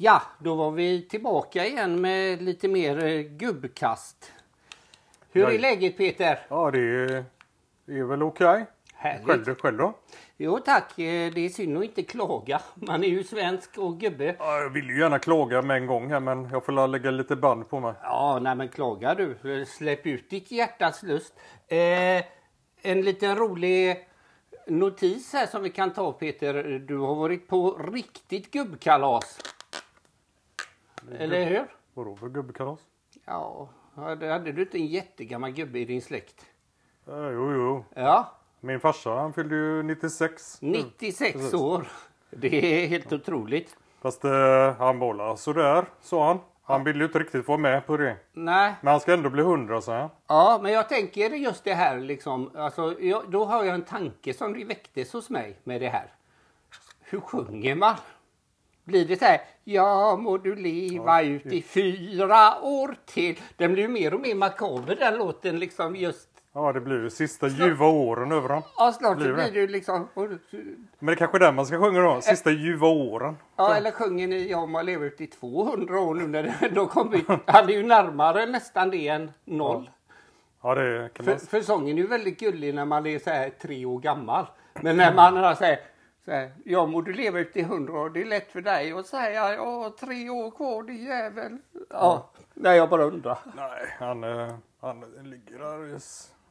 Ja, då var vi tillbaka igen med lite mer eh, gubbkast. Hur är Nej. läget Peter? Ja, det är, det är väl okej. Härligt. Själv, själv då? Jo tack, eh, det är synd att inte klaga. Man är ju svensk och gubbe. Ja, jag vill ju gärna klaga med en gång här men jag får lägga lite band på mig. Ja, nej men klaga du. Släpp ut ditt hjärtas lust. Eh, en liten rolig notis här som vi kan ta Peter. Du har varit på riktigt gubbkalas. Eller hur? Vadå för gubbkalas? Ja, hade hade du inte en jättegammal gubbe i din släkt? Ja, jo, jo. Ja, Min farsa han fyllde ju 96. 96 Precis. år. Det är helt otroligt. Fast eh, han var sådär, sa han. Han ville ju inte riktigt vara med på det. Nej, Men han ska ändå bli 100, sa han. ja, men jag tänker just det här liksom. Alltså, jag, då har jag en tanke som väcktes hos mig med det här. Hur sjunger man? Blir det så här, ja må du leva ut i fyra år till. Den blir ju mer och mer makaber den låten liksom just. Ja, det blir ju sista ljuva åren över honom. Ja, snart så Blir det? blir det ju liksom. Men det är kanske är där man ska sjunga då. Sista ljuva åren. Ja, eller sjunger ni Jag må leva ut i 200 år nu när det då kommer. Han är ju närmare nästan det än noll. Ja, det kan För, man... för sången är ju väldigt gullig när man är så här tre år gammal. Men när man har så här, så här Ja må du leva ut i 100 år, det är lätt för dig att säga ja tre år kvar din jävel. Ja, nej jag bara undrar. Nej, han, eh, han ligger där i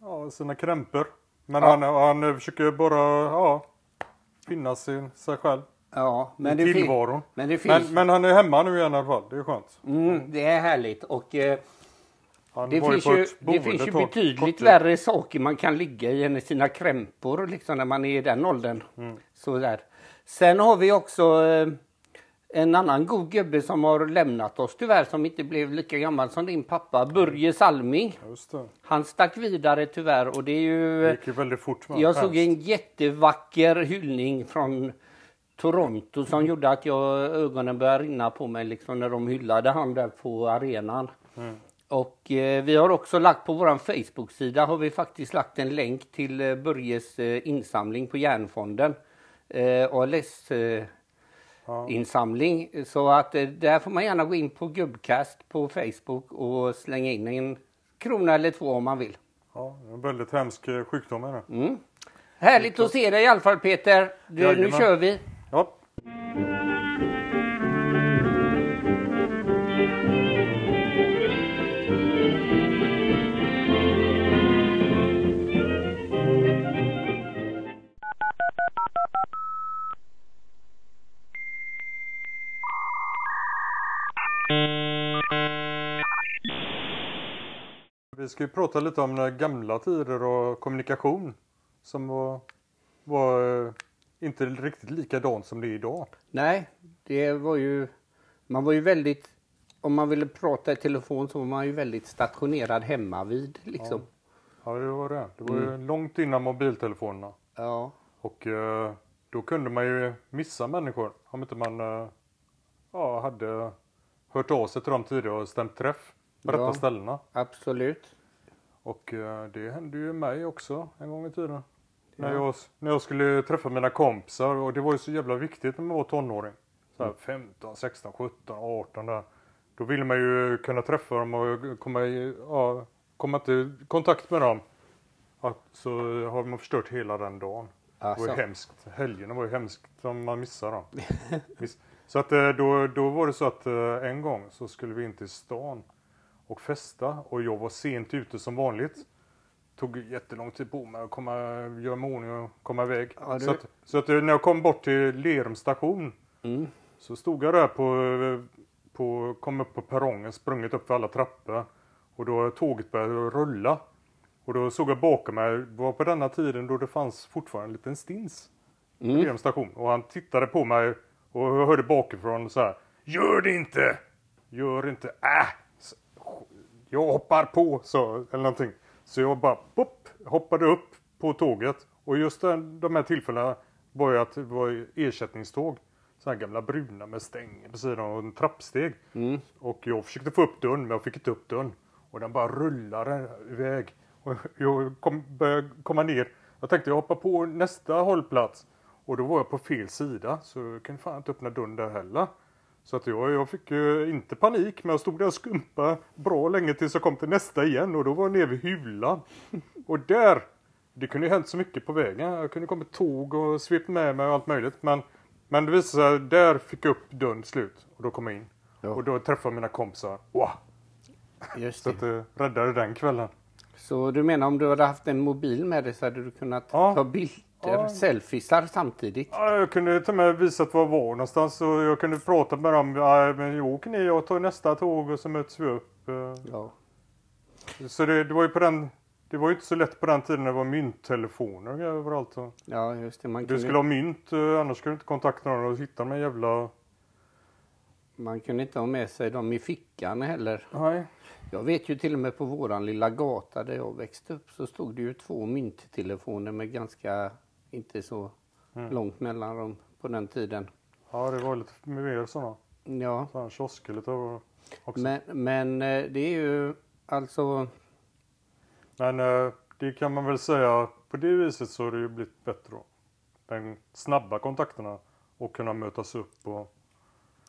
ja, sina krämpor. Men han, han eh, försöker bara ja, finna sin, sig själv. Ja, men det, fin- men det finns. Men, men han är hemma nu i alla fall. Det är skönt. Mm, det är härligt och eh, Han det finns ju, det finns ju betydligt kort värre saker man kan ligga i än i sina krämpor liksom när man är i den åldern. Mm. Sådär. Sen har vi också eh, en annan god gubbe som har lämnat oss tyvärr som inte blev lika gammal som din pappa, Börje Salming. Han stack vidare tyvärr och det är ju... Det gick ju väldigt fort med Jag såg en jättevacker hyllning från Toronto som gjorde att jag, ögonen började rinna på mig liksom när de hyllade han där på arenan. Och eh, vi har också lagt på våran Facebook-sida har vi faktiskt lagt en länk till eh, Börjes eh, insamling på Järnfonden. Eh, ALS eh, Ja. insamling. Så att eh, där får man gärna gå in på Gubbcast på Facebook och slänga in en krona eller två om man vill. Ja, en väldigt hemsk eh, sjukdom är det. Mm. Härligt att se dig i alla fall Peter. Du, nu kör vi. Ja. Vi ska ju prata lite om eh, gamla tider och kommunikation som var, var eh, inte riktigt likadant som det är idag. Nej, det var ju... Man var ju väldigt... Om man ville prata i telefon så var man ju väldigt stationerad hemma vid liksom. Ja, det var det. Det var ju Mm. långt innan mobiltelefonerna. Ja. Och eh, då kunde man ju missa människor om inte man ja, hade hört av sig till dem tidigare och stämt träff på Ja. rätta ställena. absolut. Och eh, det hände ju mig också en gång i tiden. När, jag, när jag skulle träffa mina kompisar och det var ju så jävla viktigt när man var tonåring. Så Mm. här 15, 16, 17, 18 där. Då ville man ju kunna träffa dem och komma i ja, komma till kontakt med dem. Ja, så har man förstört hela den dagen. Det var Alltså. ju hemskt. Helgerna var ju hemskt om man missade dem. Så att eh, då, då var det så att eh, en gång så skulle vi in till stan och festa och jag var sent ute som vanligt. Tog jättelång tid på mig att komma, göra mig ordning och komma iväg. Ja, du- Så, att, så att eh, när jag kom bort till Lerum station Mm. så stod jag där på, eh, på, kom upp på perrongen, sprungit upp för alla trappor. Och då tåget började rulla. Och då såg jag bakom mig, det var på denna tiden då det fanns fortfarande en liten stins. På Mm. Lerum station. Och han tittade på mig och jag hörde bakifrån så här. Gör det inte! Gör inte! Äh! Jag hoppar på, så, eller någonting. Så jag bara pop, hoppade upp på tåget. Och just den, de här tillfällena var ju att det var ersättningståg. Så här gamla bruna med stänger på sidan och en trappsteg. Mm. Och jag försökte få upp dörren men jag fick inte upp dörren. Och den bara rullade iväg. Och jag kom, började komma ner. Jag tänkte jag hoppar på nästa hållplats. Och då var jag på fel sida så jag kunde fan inte öppna dörren där heller. Så att jag, jag fick ju inte panik men jag stod där och skumpa bra länge tills jag kom till nästa igen och då var jag nere vid hyllan. Och där, det kunde ju hänt så mycket på vägen. Jag kunde kommit tåg och svept med mig och allt möjligt. Men, men det visade sig, där fick jag upp dörren slut och då kom jag in. Ja. Och då träffade jag mina kompisar. Wow! Just Så det. att det räddade den kvällen. Så du menar om du hade haft en mobil med dig så hade du kunnat Ja. ta bilder, Ja. selfiesar samtidigt? Ja, jag kunde till och med visa var jag var någonstans och jag kunde prata med dem. Ja, men åker ni och tar nästa tåg och så möts vi upp. eh. Ja. Så det, det var ju på den det var ju inte så lätt på den tiden när det var mynttelefoner överallt. Ja, just det. Man Du kunde, skulle ha mynt, eh, annars skulle du inte kontakta någon och hitta med jävla... man kunde inte ha med sig dem i fickan heller. Nej. Jag vet ju till och med på våran lilla gata där jag växte upp så stod det ju två mynttelefoner med ganska, inte så Mm. långt mellanrum på den tiden. Ja, det var lite mer sådana. Ja, Sådana kiosker lite också. men, men eh, det är ju alltså, Men eh, det kan man väl säga, på det viset så har det ju blivit bättre då. Den snabba kontakterna och kunna mötas upp och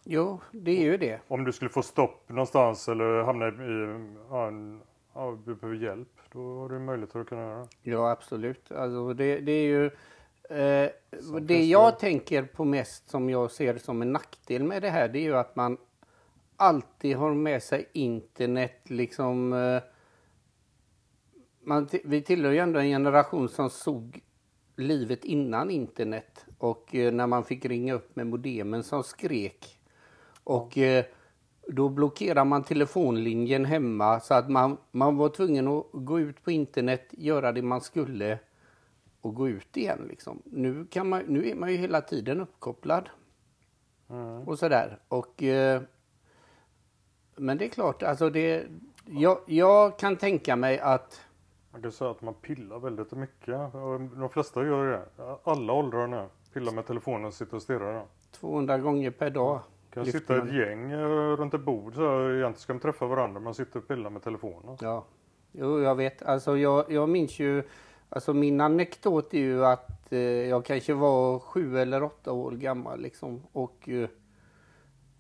jo det är ju det. om du skulle få stopp någonstans eller hamna i en, ja, du behöver hjälp, då har du möjlighet att kunna göra det. Ja absolut. Alltså det, det är ju eh, det jag tänker på mest som jag ser som en nackdel med det här det är ju att man alltid har med sig internet liksom eh, man, vi tillhör ju ändå en generation som såg livet innan internet och eh, när man fick ringa upp med modemen som skrek och eh, då blockerar man telefonlinjen hemma så att man, man var tvungen att gå ut på internet, göra det man skulle och gå ut igen. Liksom. Nu, kan man, nu är man ju hela tiden uppkopplad Mm. och sådär. Och, eh, men det är klart, alltså det, jag, jag kan tänka mig att Man kan säga att man pillar väldigt mycket. De flesta gör det. Alla åldrar nu. Pillar med telefonen och sitter och stirrar. där. 200 gånger per dag Kan sitta man- ett gäng eh, runt ett bord så här, egentligen ska de träffa varandra. Man sitter och pillar med telefonen. Ja, jo, jag vet. Alltså, jag, jag minns ju, alltså min anekdot är ju att eh, jag kanske var sju eller åtta år gammal liksom. Och eh,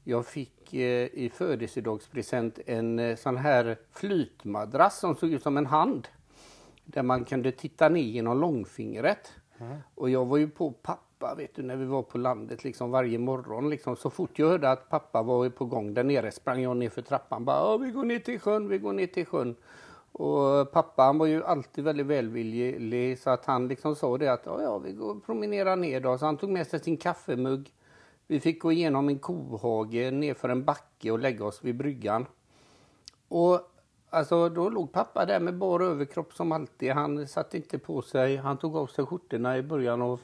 jag fick eh, i födelsedagspresent en eh, sån här flytmadrass som såg ut som en hand. Där man kunde titta ner genom långfingret. Och jag var ju på pappa, vet du, när vi var på landet liksom varje morgon. Liksom. Så fort jag hörde att pappa var på gång där nere sprang jag ner för trappan. Bara, vi går ner till sjön, vi går ner till sjön. Och pappa han var ju alltid väldigt välvillig så att han liksom sa det att ja, ja, vi går och promenerar ner då. Så han tog med sig sin kaffemugg. Vi fick gå igenom en kohage nerför en backe och lägga oss vid bryggan. Och alltså då låg pappa där med bar överkropp som alltid. Han satte inte på sig, han tog av sig skjortorna i början av,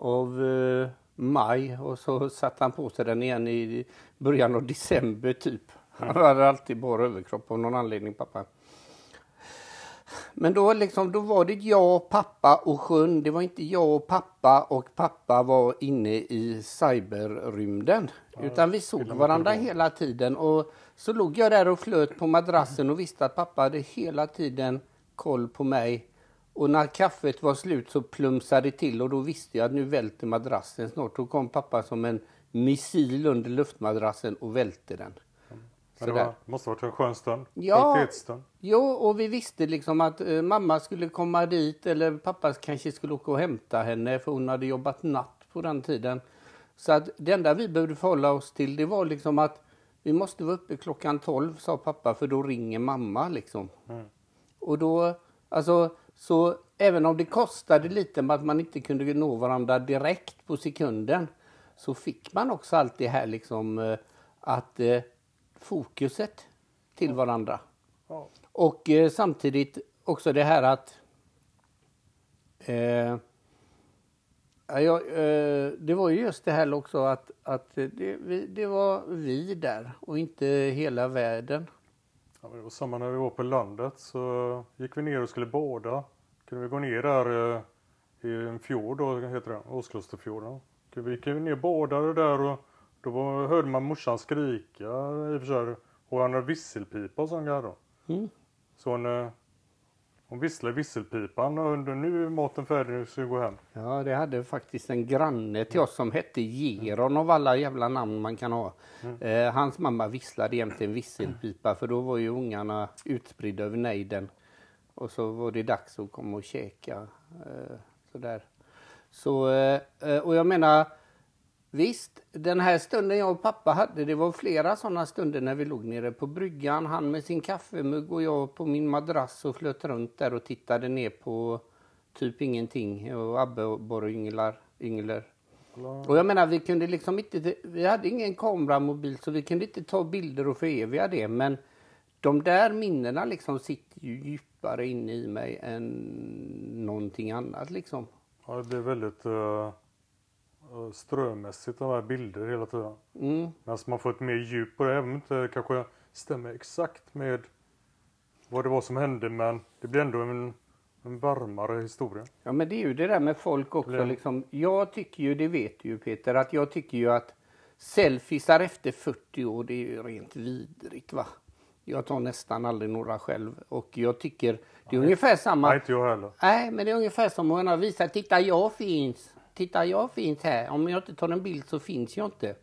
av eh, maj och så satte han på sig den igen i början av december typ. Han hade alltid bar överkropp av någon anledning pappa. Men då, liksom, då var det jag, pappa och sjön. Det var inte jag och pappa och pappa var inne i cyberrymden. utan vi såg varandra hela tiden. Och så låg jag där och flöt på madrassen och visste att pappa hade hela tiden koll på mig. Och när kaffet var slut så plumsade det till och då visste jag att nu välter madrassen snart. Då kom pappa som en missil under luftmadrassen och välte den. Men det var, måste varit en skön stund. Ja. Jo, och vi visste liksom att eh, mamma skulle komma dit eller pappa kanske skulle åka och hämta henne för hon hade jobbat natt på den tiden. Så att det enda vi behövde förhålla oss till det var liksom att vi måste vara uppe klockan 12 sa pappa för då ringer mamma liksom. Och då, alltså, så även om det kostade lite med att man inte kunde nå varandra direkt på sekunden så fick man också allt det här liksom eh, att eh, fokuset till varandra. Ja. Och eh, samtidigt också det här att eh, ja, eh, det var ju just det här också att, att det, vi, det var vi där och inte hela världen. Det var samma när vi var på landet så gick vi ner och skulle bada. Kunde vi gå ner där eh, i en fjord då, heter det, Åsklosterfjorden. Vi gick ner och badade där och då var, hörde man morsan skrika i och för sig. Och han hade visselpipa och sån grej då. Mm. Så hon, eh, Hon visslar visselpipan och undrar nu är maten färdig, nu ska vi gå hem. Ja, det hade faktiskt en granne till oss som hette Geron av alla jävla namn man kan ha. Eh, hans mamma visslade jämt en visselpipa för då var ju ungarna utspridda över nejden. Och så var det dags att komma och käka. Eh, sådär. Så, eh, eh, och jag menar, visst, den här stunden jag och pappa hade, det var flera sådana stunder när vi låg nere på bryggan. Han med sin kaffemugg och jag på min madrass och flöt runt där och tittade ner på typ ingenting och abborrynglar. Ynglar. Och jag menar, vi kunde liksom inte, vi hade ingen kameramobil så vi kunde inte ta bilder och föreviga det. Men de där minnena liksom sitter ju djupare inne i mig än någonting annat liksom. Ja, det blir väldigt uh, strömässigt de här bilder hela tiden. Mm. Men man får ett mer djup på det, även om det inte kanske stämmer exakt med vad det var som hände. Men det blir ändå en, en varmare historia. Ja men det är ju det där med folk också Det- liksom. Jag tycker ju, det vet du ju Peter, att jag tycker ju att selfiesar efter 40 år det är ju rent vidrigt va. Jag tar nästan aldrig några själv och jag tycker det är ungefär samma. Nej, inte jag heller. Nej, men det är ungefär som att man visar, titta jag finns. Titta jag finns här. Om jag inte tar en bild så finns jag inte.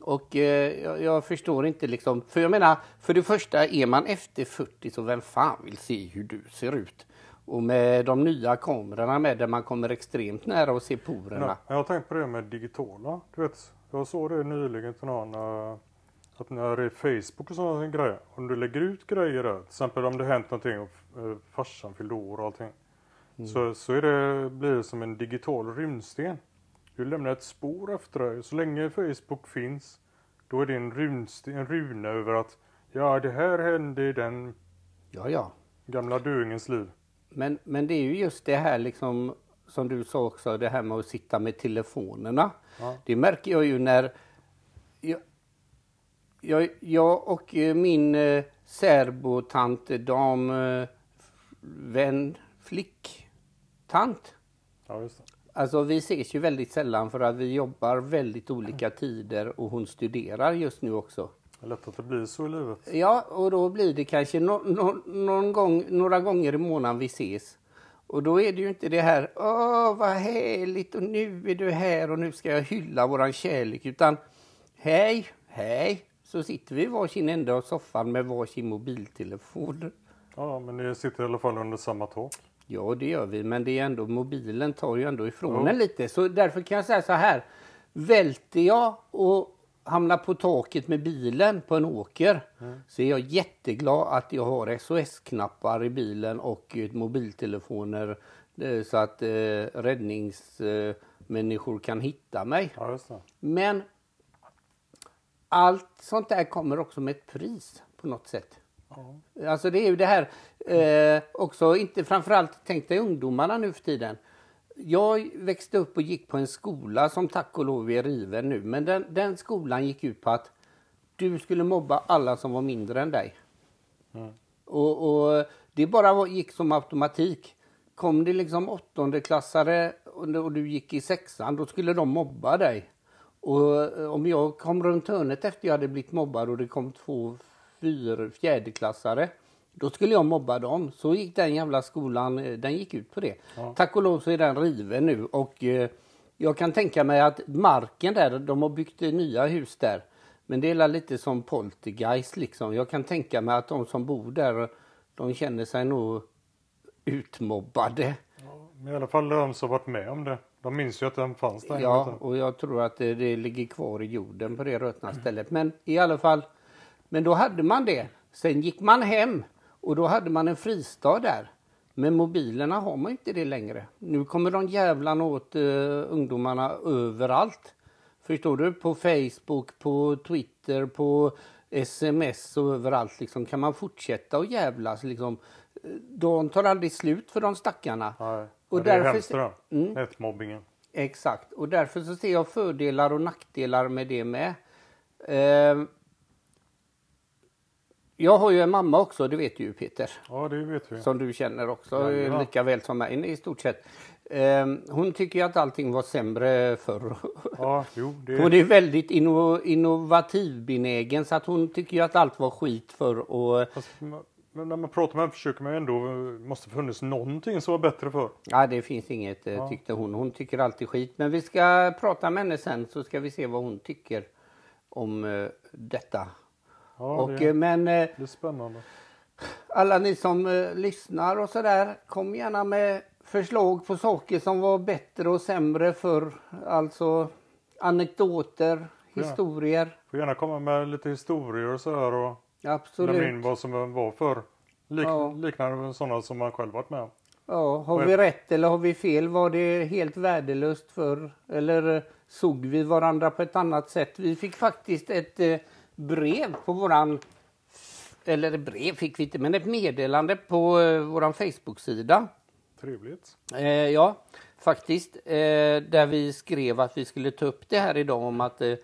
Och eh, jag, jag förstår inte liksom, för jag menar, för det första är man efter 40 så vem fan vill se hur du ser ut? Och med de nya kamerorna med där man kommer extremt nära och ser porerna. Ja, jag har tänkt på det med digitala. Du vet, jag såg det nyligen till någon. uh att när det är Facebook och sådana grejer. Om du lägger ut grejer där. Till exempel om det hänt någonting och eh, farsan fyllde år och allting. Så, så är det, blir det som en digital rymdsten. Du lämnar ett spår efter dig. Så länge Facebook finns. Då är det en, runsten, en runa över att ja det här hände i den Ja, ja. gamla döingens liv. Men, men det är ju just det här liksom som du sa också, det här med att sitta med telefonerna. Ja. Det märker jag ju när jag, jag, jag och eh, min eh, särbotant, dam, eh, vän, flick, tant. Ja, just det. Alltså vi ses ju väldigt sällan för att vi jobbar väldigt olika tider och hon studerar just nu också. Det är lätt att det blir så i livet. Ja, och då blir det kanske no, no, någon gång, några gånger i månaden vi ses. Och då är det ju inte det här, åh vad härligt och nu är du här och nu ska jag hylla våran kärlek. Utan hej, hej, så sitter vi i varsin ände av soffan med varsin mobiltelefon. Ja, men ni sitter i alla fall under samma tak. Ja, det gör vi, men det är ändå, mobilen tar ju ändå ifrån Ja. en lite. Så därför kan jag säga så här, välter jag och hamnar på taket med bilen på en åker så är jag jätteglad att jag har SOS-knappar i bilen och mobiltelefoner eh, så att eh, räddningsmänniskor kan hitta mig. Ja. Men allt sånt där kommer också med ett pris på något sätt. Ja. Alltså det är ju det här eh, också, inte framförallt tänk dig ungdomarna nu för tiden. Jag växte upp och gick på en skola som tack och lov är riven nu. Men den, den skolan gick ut på att du skulle mobba alla som var mindre än dig. Och, och det bara gick som automatik. Kom det liksom åttondeklassare och och du gick i sexan, då skulle de mobba dig. Och eh, om jag kom runt hörnet efter jag hade blivit mobbad och det kom två fyr, fjärdeklassare, då skulle jag mobba dem. Så gick den jävla skolan, eh, den gick ut på det. Tack och lov så är den riven nu och eh, jag kan tänka mig att marken där, de har byggt eh, nya hus där. Men det är lite som poltergeist liksom. Jag kan tänka mig att de som bor där, de känner sig nog utmobbade. Men I alla fall de som varit med om det. De minns ju att den fanns där. Ja, och jag tror att det, det ligger kvar i jorden på det ruttna stället. Men i alla fall, men då hade man det. Sen gick man hem och då hade man en fristad där. Men mobilerna har man inte det längre. Nu kommer de jävlarna åt uh, ungdomarna överallt. Förstår du? På Facebook, på Twitter, på sms och överallt liksom kan man fortsätta och jävlas liksom. Eh, De tar aldrig slut för de stackarna. Nej. Och det är därför- hemskt det där. Mm. Nätmobbingen. Exakt, och därför så ser jag fördelar och nackdelar med det med. Ehm, jag har ju en mamma också, det vet du ju Peter, Ja, det vet vi. som du känner också Jajamän. lika väl som mig i stort sett. Ehm, hon tycker ju att allting var sämre förr. Ja, jo, det Hon är väldigt inno, innovativbenägen så att hon tycker ju att allt var skit förr och Fast, men när man pratar med henne försöker man ju ändå, måste funnits någonting som var bättre för. Ja, det finns inget eh, tyckte hon. Hon tycker alltid skit. Men vi ska prata med henne sen så ska vi se vad hon tycker om eh, detta. Ja, och, det, eh, men eh, det är spännande. alla ni som eh, lyssnar och sådär, kom gärna med förslag på saker som var bättre och sämre för Alltså anekdoter, historier. Får gärna komma med lite historier och så här och lämna in Absolut. vad som var för lik, Ja. liknande sådana som man själv varit med om. Ja, har vi rätt eller har vi fel? Var det helt värdelöst för Eller såg vi varandra på ett annat sätt? Vi fick faktiskt ett eh, brev på våran eller brev fick vi inte, men ett meddelande på eh, våran Facebook-sida. Trevligt. Eh, ja, faktiskt. Eh, där vi skrev att vi skulle ta upp det här idag om att eh,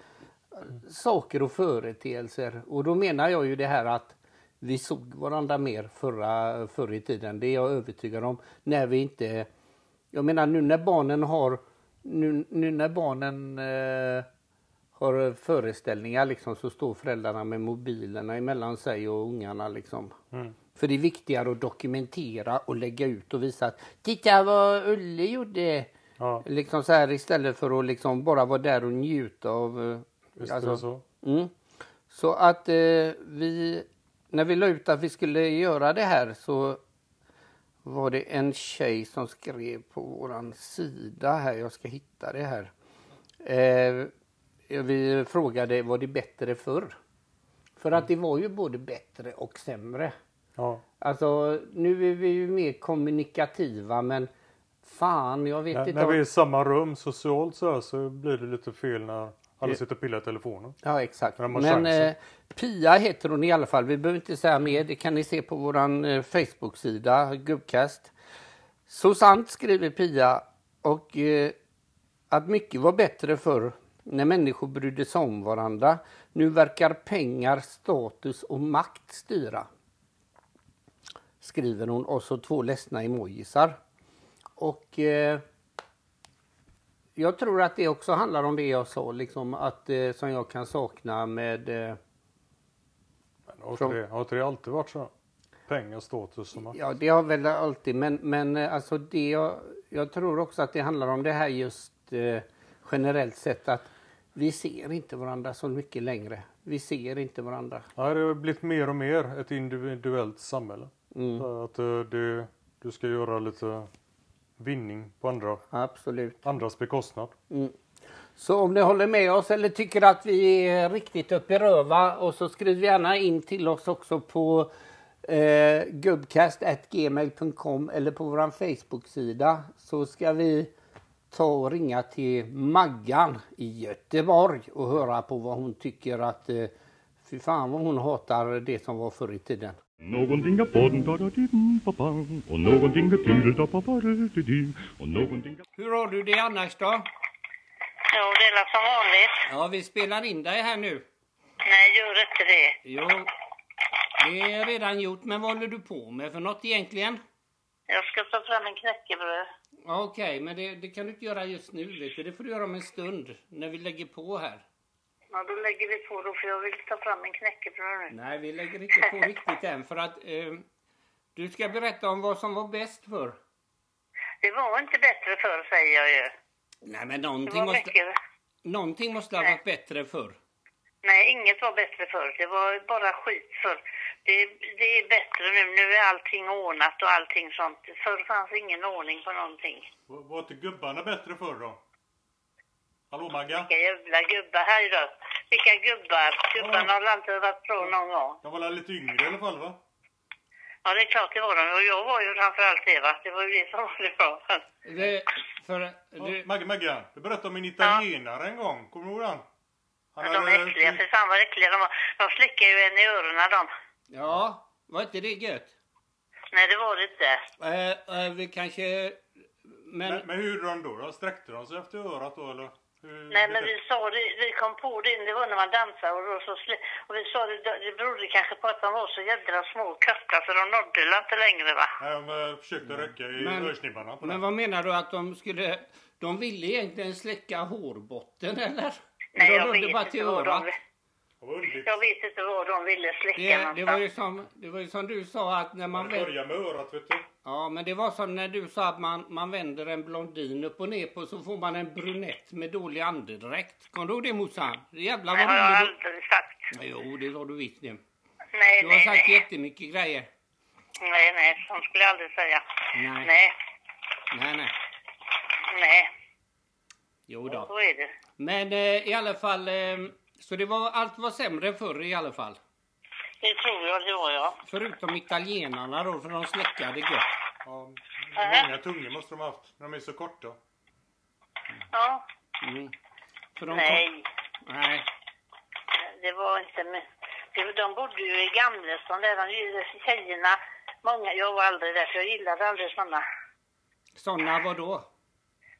saker och företeelser. Och då menar jag ju det här att vi såg varandra mer förra, förr i tiden. Det är jag övertygad om. När vi inte... Jag menar nu när barnen har... Nu, nu när barnen eh, har föreställningar liksom så står föräldrarna med mobilerna emellan sig och ungarna liksom. För det är viktigare att dokumentera och lägga ut och visa att titta vad Ulle gjorde. Ja, Liksom så här istället för att liksom bara vara där och njuta av... eh, visst alltså- är det så. Mm. Så att eh, vi, när vi la ut att vi skulle göra det här så var det en tjej som skrev på våran sida här, jag ska hitta det här. Eh, vi frågade var det bättre förr? För att det var ju både bättre och sämre. Ja. Alltså nu är vi ju mer kommunikativa men fan jag vet När, inte. när om- vi är i samma rum socialt så här så blir det lite fel när alla sitter och pillar i telefonen. Ja exakt. Men eh, Pia heter hon i alla fall. Vi behöver inte säga mer. Det kan ni se på våran eh, Facebook-sida Gubbkast. Så sant skriver Pia. Och eh, att mycket var bättre förr när människor brydde sig om varandra. Nu verkar pengar, status och makt styra. Skriver hon och så två ledsna emojisar. Och eh, jag tror att det också handlar om det jag sa, liksom att eh, som jag kan sakna med eh, har, Från- inte det, har det alltid varit så? Pengar, status och makt. Ja, det har väl alltid, men, men eh, alltså det jag, jag tror också att det handlar om det här just eh, generellt sett att vi ser inte varandra så mycket längre. Vi ser inte varandra. Ja, det har blivit mer och mer ett individuellt samhälle. Mm. Att eh, det, du ska göra lite vinning på andra, Absolut. andras bekostnad. Så om ni håller med oss eller tycker att vi är riktigt uppe i röva och så skriv gärna in till oss också på eh, gubbcast.gmail.com eller på vår Facebook-sida så ska vi ta och ringa till Maggan i Göteborg och höra på vad hon tycker att eh, fy fan vad hon hatar det som var förr i tiden. Någonting är podden da da dim pa pam och någonting da dim och. Hur har du det annars då? Jo, det är som vanligt. Ja, vi spelar in dig här nu. Nej, gör inte det. Jo, det är redan gjort, men vad håller du på med för något egentligen? Jag ska ta fram en knäckebröd. Ja, Okej, men det, det kan du inte göra just nu. Du. Det får du göra om en stund, när vi lägger på här. Ja, då lägger vi på då, för jag vill ta fram en knäckebröd nu. Nej, vi lägger inte på riktigt än, för att eh, du ska berätta om vad som var bäst för. Det var inte bättre förr, säger jag ju. Nej, men någonting måste, någonting måste ha varit bättre för. Nej, inget var bättre förr. Det var bara skit förr. Det, det är bättre nu. Nu är allting ordnat och allting sånt. Förr fanns ingen ordning på någonting. Var, var inte gubbarna bättre förr då? Hallå Magga? Vilka jävla gubbar. Här då. Vilka gubbar. Gubbarna har alltid varit bra någon gång. De var lite yngre i alla fall va? Ja, det är klart det var de. Och jag var ju framförallt det, va. Det var ju det som var det bra. Det, för, Ja, du, Magge, Magge, du berättade om en italienare en gång. Kommer du ihåg han? Han Ja, de är äckliga. För fan vad äckliga de var. De slickar ju en i öronen de. ja, var inte det gött? Nej, det var det inte. Eh, eh, vi kanske... Men, Men, men hur gjorde de då? då? Sträckte de sig efter örat då eller? Hur, Nej, men vi sa det, vi kom på det, det var när man dansade och, då så sli- och vi sa det, det berodde kanske på att de var så jädra små och korta så de nådde inte längre va? Nej, de eh, försökte rycka i Men- örsnibbarna på men den. vad menar du att de skulle... De ville egentligen släcka hårbotten eller? Nej, jag vet bara inte till vad örat. de... Vad underligt. Jag vet inte vad de ville släcka Det, det, var någonstans. ju som, det var ju som du sa att när man Man vänder, börjar med örat vet du. Ja men det var som när du sa att man, man vänder en blondin upp och ner på så får man en brunett med dålig andedräkt. Kommer du ihåg det morsan? Jävlar Det vad har jag roligt. aldrig sagt. Jo det har du visst det. Nej, Du har nej, sagt nej. jättemycket grejer. Nej, nej, sånt skulle jag aldrig säga. Nej. Nej, Nej nej. nej, Jo då. så är det. Men eh, i alla fall. Eh, så det var, allt var sämre förr i alla fall. Det tror jag det var, ja. Förutom italienarna då för de släckade gött. Ja, många tungor måste de ha haft. när De är så korta. Ja, Mm. För de nej. nej. Det var inte med. De bodde ju i Gamlestan där, de tjejerna. Många, jag var aldrig där för jag gillade aldrig såna. Sådana var då?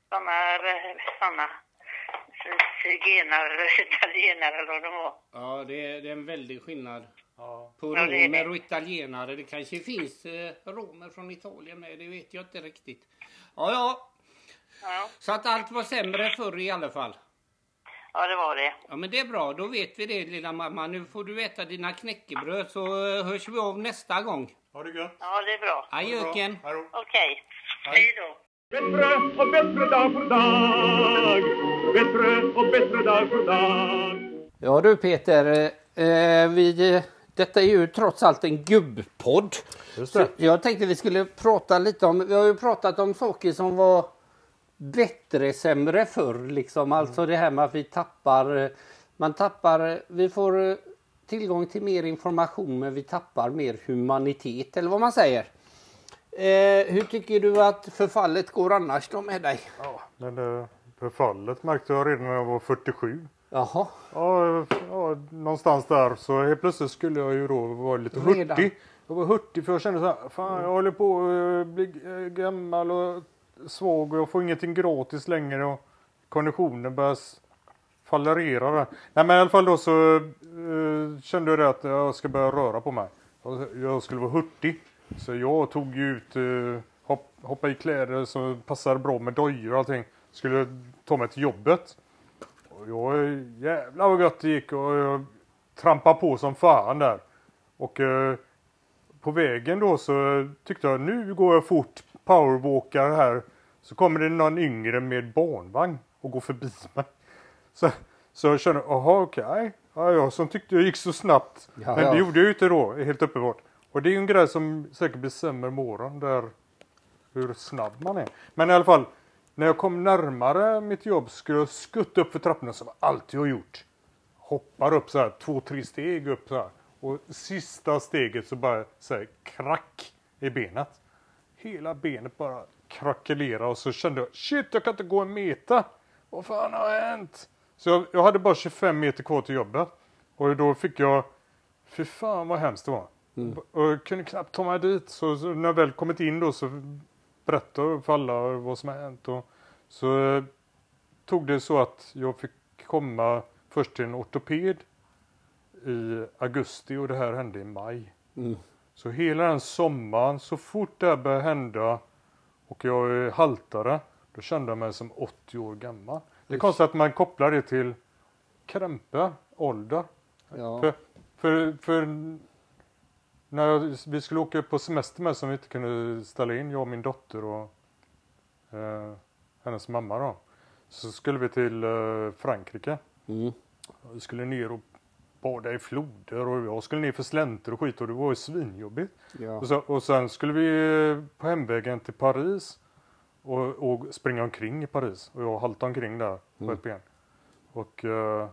Såna, eh, zigenare, italienare eller vad de var. Ja det är, det är en väldig skillnad. Ja. På Ja, det är det. romer och italienare. Det kanske finns eh, romer från Italien med. Det vet jag inte riktigt. Ja, ja. Ja, Så att allt var sämre förr i alla fall. ja det var det. Ja men det är bra. Då vet vi det lilla mamma. Nu får du äta dina knäckebröd så eh, hörs vi av nästa gång. Ha det gött. Ja, det är bra. Då. Okej. Hej då. Bättre och bättre dag för dag. Bättre och bättre dag för dag. Ja du Peter. Eh, vi, detta är ju trots allt en gubbpodd. Jag tänkte vi skulle prata lite om, vi har ju pratat om saker som var bättre, sämre förr. Liksom. Alltså det här med att vi tappar, man tappar, vi får tillgång till mer information men vi tappar mer humanitet eller vad man säger. Eh, hur tycker du att förfallet går annars då med dig? Ja, men eh, förfallet märkte jag redan när jag var 47. Jaha, Ja, ja, någonstans där så helt plötsligt skulle jag ju då vara lite Redan. hurtig. Jag var hurtig för jag kände så här, fan jag håller på att bli eh, gammal och svag och jag får ingenting gratis längre och konditionen börjar fallerera där. Nej men i alla fall då så eh, kände jag det att jag ska börja röra på mig. Jag- Jag skulle vara hurtig. Så jag tog ut, eh, hopp, hoppa i kläder som passade bra med dojor och allting. Skulle ta mig till jobbet. Och jag, jävlar vad gött det gick och jag trampade på som fan där. Och eh, på vägen då så tyckte jag nu går jag fort, powerwalkar här. Så kommer det någon yngre med barnvagn och går förbi mig. Så, så jag kände, jaha okej. Ja, jag som tyckte jag gick så snabbt. Ja, Men ja. det gjorde jag ju inte då, helt uppenbart. Och det är ju en grej som säkert blir sämre med åren, där hur snabb man är. Men i alla fall, när jag kom närmare mitt jobb skulle jag skutta upp för trapporna som jag alltid har gjort. Hoppar upp så här, två, tre steg upp så här. Och sista steget så bara så här, krack i benet. Hela benet bara krackelerade och så kände jag shit, jag kan inte gå en meter. Vad fan har hänt? Så jag, jag hade bara 25 meter kvar till jobbet. Och då fick jag, fy fan vad hemskt det var. Och jag kunde knappt ta mig dit. Så, så när jag väl kommit in då så berättade jag för alla vad som hänt. Och så eh, tog det så att jag fick komma först till en ortoped i augusti och det här hände i maj. Mm. Så hela den sommaren, så fort det här började hända och jag eh, haltade, då kände jag mig som 80 år gammal. Det är konstigt att man kopplar det till krämpa, ålder. ja. För, för, för när jag, vi skulle åka på semester med som vi inte kunde ställa in, jag och min dotter och eh, hennes mamma då. Så skulle vi till eh, Frankrike. Mm. Vi skulle ner och bada i floder och jag skulle ner för slänter och skit och det var ju svinjobbigt. Ja. Och, så, och sen skulle vi eh, på hemvägen till Paris och, och springa omkring i Paris. Och jag haltade omkring där på Mm. ett ben. Och eh,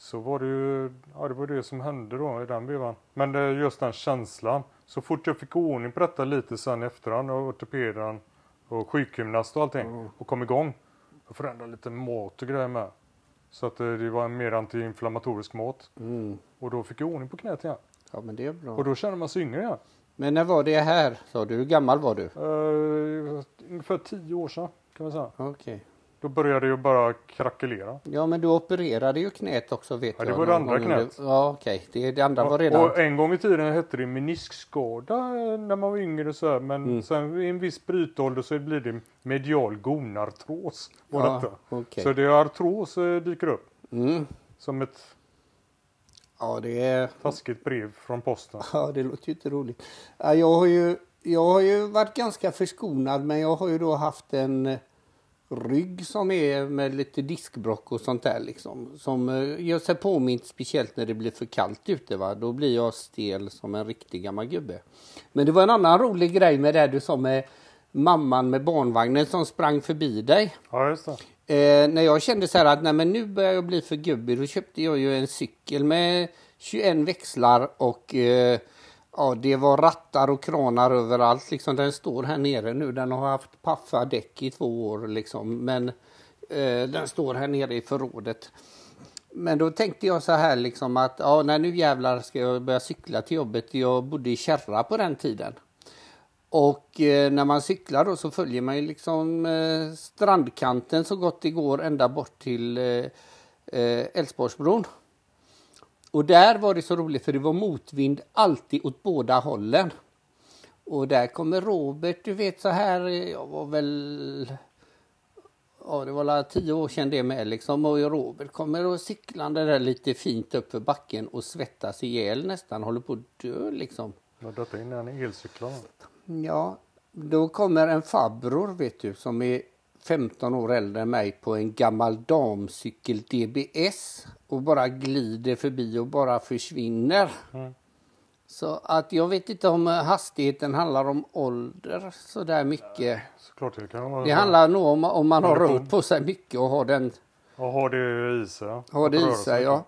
så var det ju, ja det var det som hände då i den vevan. Men det, just den känslan. Så fort jag fick ordning på detta lite sen i efterhand och ortopeden och sjukgymnast och allting Mm. och kom igång. Jag förändrade lite mat och grejer med. Så att eh, det var en mer antiinflammatorisk mat. Mm. Och då fick jag ordning på knät igen. ja men det är bra. Och då kände man sig yngre igen. Men när var det här sa du? Hur gammal var du? Uh, ungefär tio år sedan kan man säga. Okej. Då började det ju bara krackelera. Ja men du opererade ju knät också vet Ja, jag. det var det andra knät. Ja okej, det, det andra var Och, redan... och en gång i tiden hette det meniskskada eh, när man var yngre så här, men Mm. sen i en viss brytålder så blir det medial gonartros. Var Ja, detta. okej. Så det är artros eh, dyker upp Mm. som ett Ja, det är... Taskigt brev från posten. Ja, det låter ju inte roligt. Ja, Jag har ju, jag har ju varit ganska förskonad, men jag har ju då haft en rygg som är med lite diskbrock och sånt där liksom. Som eh, gör sig påmint speciellt när det blir för kallt ute. Va? Då blir jag stel som en riktig gammal gubbe. Men det var en annan rolig grej med det du sa med mamman med barnvagnen som sprang förbi dig. Ja, just det. Eh, när jag kände så här att nej, men nu börjar jag bli för gubbig, då köpte jag ju en cykel med 21 växlar och eh, ja, det var rattar och kranar överallt. Liksom, den står här nere nu. Den har haft paffa däck i två år liksom, men eh, den står här nere i förrådet. Men då tänkte jag så här liksom att ja, nej, nu jävlar ska jag börja cykla till jobbet. Jag bodde i Kärra på den tiden. Och eh, när man cyklar då så följer man ju liksom eh, strandkanten så gott det går ända bort till eh, eh, Älvsborgsbron. Och där var det så roligt för det var motvind alltid åt båda hållen. Och där kommer Robert, du vet så här, jag var väl Ja, det var tio år sedan det med liksom. Och Robert kommer och cyklande där lite fint upp för backen och svettas ihjäl nästan, håller på att dö liksom. Men detta innan elcyklarna. Ja, då kommer en farbror vet du som är 15 år äldre än mig på en gammal damcykel DBS och bara glider förbi och bara försvinner. Mm. Så att jag vet inte om hastigheten handlar om ålder så där mycket. Såklart det kan vara Det handlar nog om om man har rört på sig mycket och har den Och har det i sig. ja. har det i sig. Ja.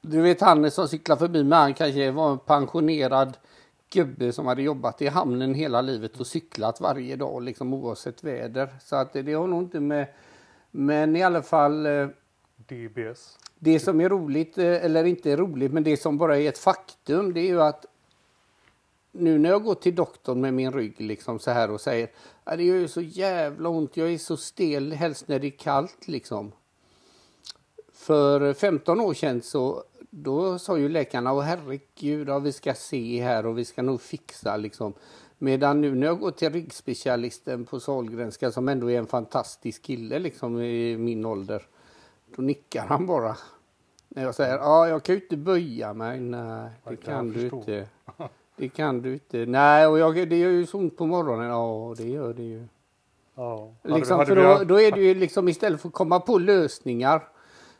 Du vet han som cyklar förbi mig, han kanske var en pensionerad gubbe som hade jobbat i hamnen hela livet och cyklat varje dag liksom oavsett väder. Så att det har nog inte med... Men i alla fall eh, DBS. det som är roligt, eh, eller inte är roligt, men det som bara är ett faktum, det är ju att nu när jag går till doktorn med min rygg liksom så här och säger att det gör ju så jävla ont, jag är så stel helst när det är kallt liksom. För 15 år sedan så då sa ju läkarna, åh herregud, ja, vi ska se här och vi ska nog fixa liksom. Medan nu när jag går till ryggspecialisten på Sahlgrenska som ändå är en fantastisk kille liksom i min ålder. Då nickar han bara. När jag säger, ja jag kan ju inte böja mig. Nej, det kan du inte. Det kan du inte. Nej, och jag, det gör ju så ont på morgonen. Ja, det gör det ju. Ja. Liksom, för då, då är det ju liksom istället för att komma på lösningar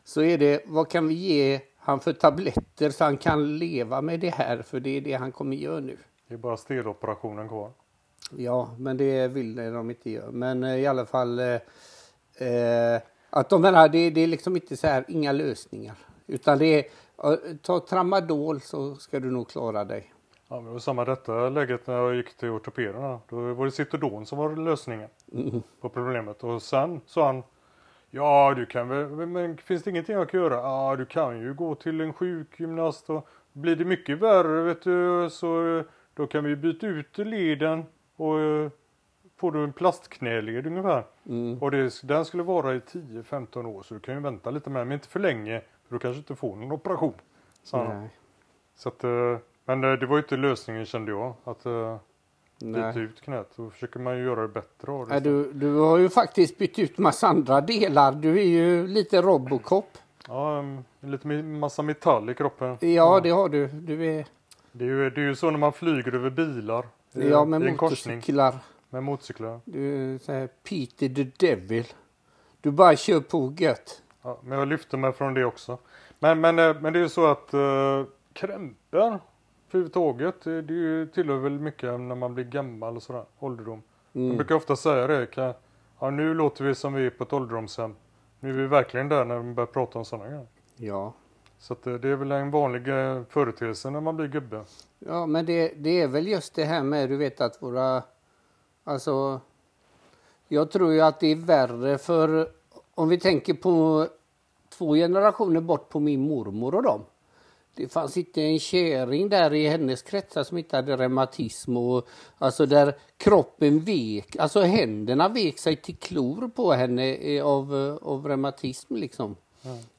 så är det vad kan vi ge han för tabletter så han kan leva med det här för det är det han kommer göra nu. Det är bara steloperationen kvar. Ja, men det vill de inte göra. Men eh, i alla fall eh, eh, att de menar, det, det är liksom inte så här, inga lösningar. Utan det är, ta tramadol så ska du nog klara dig. Ja, men det var samma detta läget när jag gick till ortopederna. Då var det Citodon som var lösningen på problemet. Och sen sa han Ja, du kan väl, men finns det ingenting jag kan göra? Ja, du kan ju gå till en sjukgymnast och blir det mycket värre vet du så eh, då kan vi byta ut leden och eh, får du en plastknäled ungefär. Och det, den skulle vara i 10-15 år så du kan ju vänta lite med men inte för länge för då kanske inte får någon operation. Nej. Så att, eh, men det var ju inte lösningen kände jag. Att eh, byta Nej. ut knät. Då försöker man ju göra det bättre av det. Ja, du, du har ju faktiskt bytt ut massa andra delar. Du är ju lite Robocop. Ja, lite massa metall i kroppen. Ja, det har du. Du är Det är ju, det är ju så när man flyger över bilar. i- ja, med I en korsning. motorcyklar. Med motorcyklar. Du är så här Peter the Devil. Du bara kör på gött. Ja, men jag lyfter mig från det också. Men, men, eh, men det är ju så att uh, krämpor överhuvudtaget. Det, det tillhör väl mycket när man blir gammal och sådär. Ålderdom. Mm. Man brukar ofta säga det. Kan, ja, nu låter vi som vi är på ett ålderdomshem. Nu är vi verkligen där när vi börjar prata om sådana grejer. Ja. Så eh, det är väl en vanlig eh, företeelse när man blir gubbe. Ja, men det, det är väl just det här med, du vet att våra, alltså, jag tror ju att det är värre för, om vi tänker på två generationer bort på min mormor och dem. Det fanns inte en käring där i hennes kretsar som inte hade reumatism och alltså där kroppen vek, alltså händerna vek sig till klor på henne eh, av, eh, av reumatism liksom.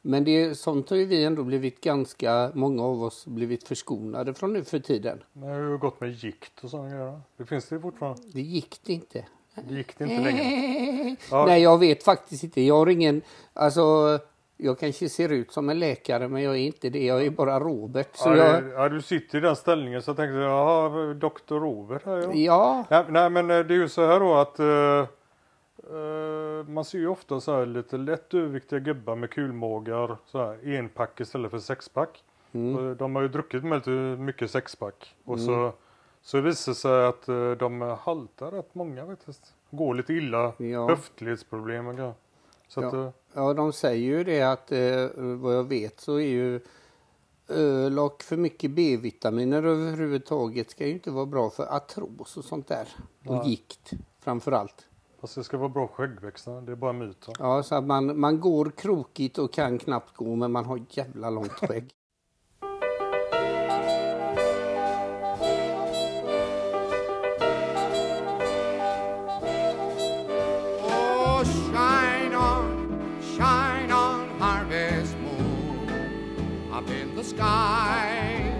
Men det, sånt har ju vi ändå blivit ganska, många av oss blivit förskonade från nu för tiden. Men hur har det gått med gikt och sådana grejer? Det finns det fortfarande. Det gick det inte. Det gick det inte längre. Ja. Nej, jag vet faktiskt inte. Jag har ingen, alltså jag kanske ser ut som en läkare men jag är inte det, jag är bara Robert. Så ja, jag, ja, du sitter i den ställningen så jag tänkte, jaha, doktor Robert här ja. ja, Nej, nej men eh, det är ju så här då att eh, man ser ju ofta så här lite lätt överviktiga gubbar med kulmågar så här enpack istället för sexpack. Och De har ju druckit väldigt mycket sexpack och så, så visar det sig att de haltar rätt många faktiskt. Går lite illa, Ja. höftledsproblem och grejer. Så att, Ja. eh, ja, de säger ju det att eh, vad jag vet så är ju öl och för mycket B-vitaminer överhuvudtaget ska ju inte vara bra för artros och sånt där. Och gikt framför allt. fast det ska vara bra skäggväxter, det är bara myter. Ja, så att man, man går krokigt och kan knappt gå men man har jävla långt skägg. Sky.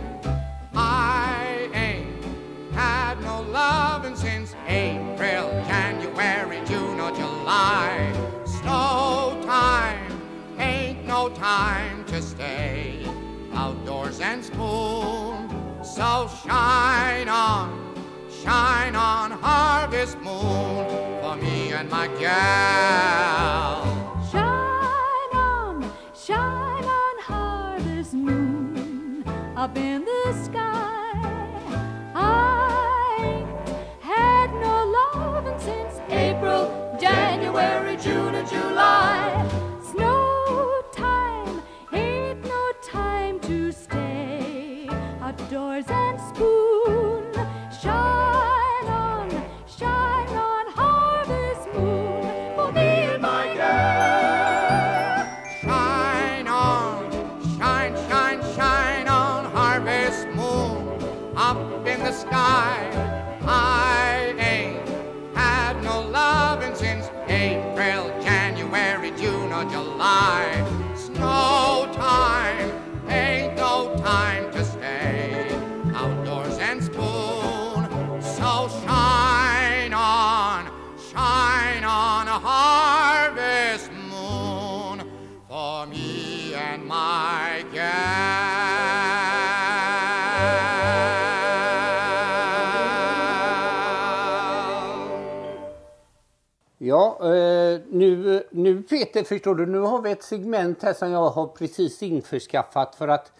I ain't had no loving since April, January, June, or July. Snow time ain't no time to stay outdoors and spoon. So shine on, shine on, harvest moon for me and my gal. April, January, June, and July. Shine on a harvest moon for me and my gal. Ja, eh, nu, nu Peter förstår du, nu har vi ett segment här som jag har precis införskaffat för att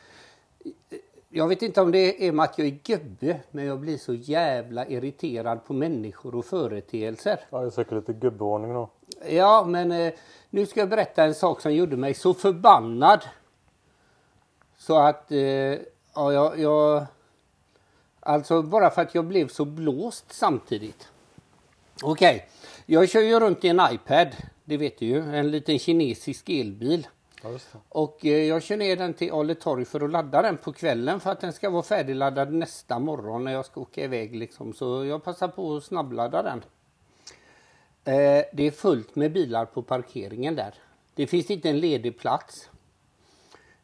jag vet inte om det är med att jag är gubbe, men jag blir så jävla irriterad på människor och företeelser. Ja, det är säkert lite gubbvarning då. Ja, men eh, nu ska jag berätta en sak som gjorde mig så förbannad. Så att, eh, ja, jag, jag... Alltså bara för att jag blev så blåst samtidigt. Okej, jag kör ju runt i en iPad, det vet du ju, en liten kinesisk elbil. Ja. Och eh, jag kör ner den till Ale torg för att ladda den på kvällen för att den ska vara färdigladdad nästa morgon när jag ska åka iväg liksom. Så jag passar på att snabbladda den. Eh, det är fullt med bilar på parkeringen där. Det finns inte en ledig plats.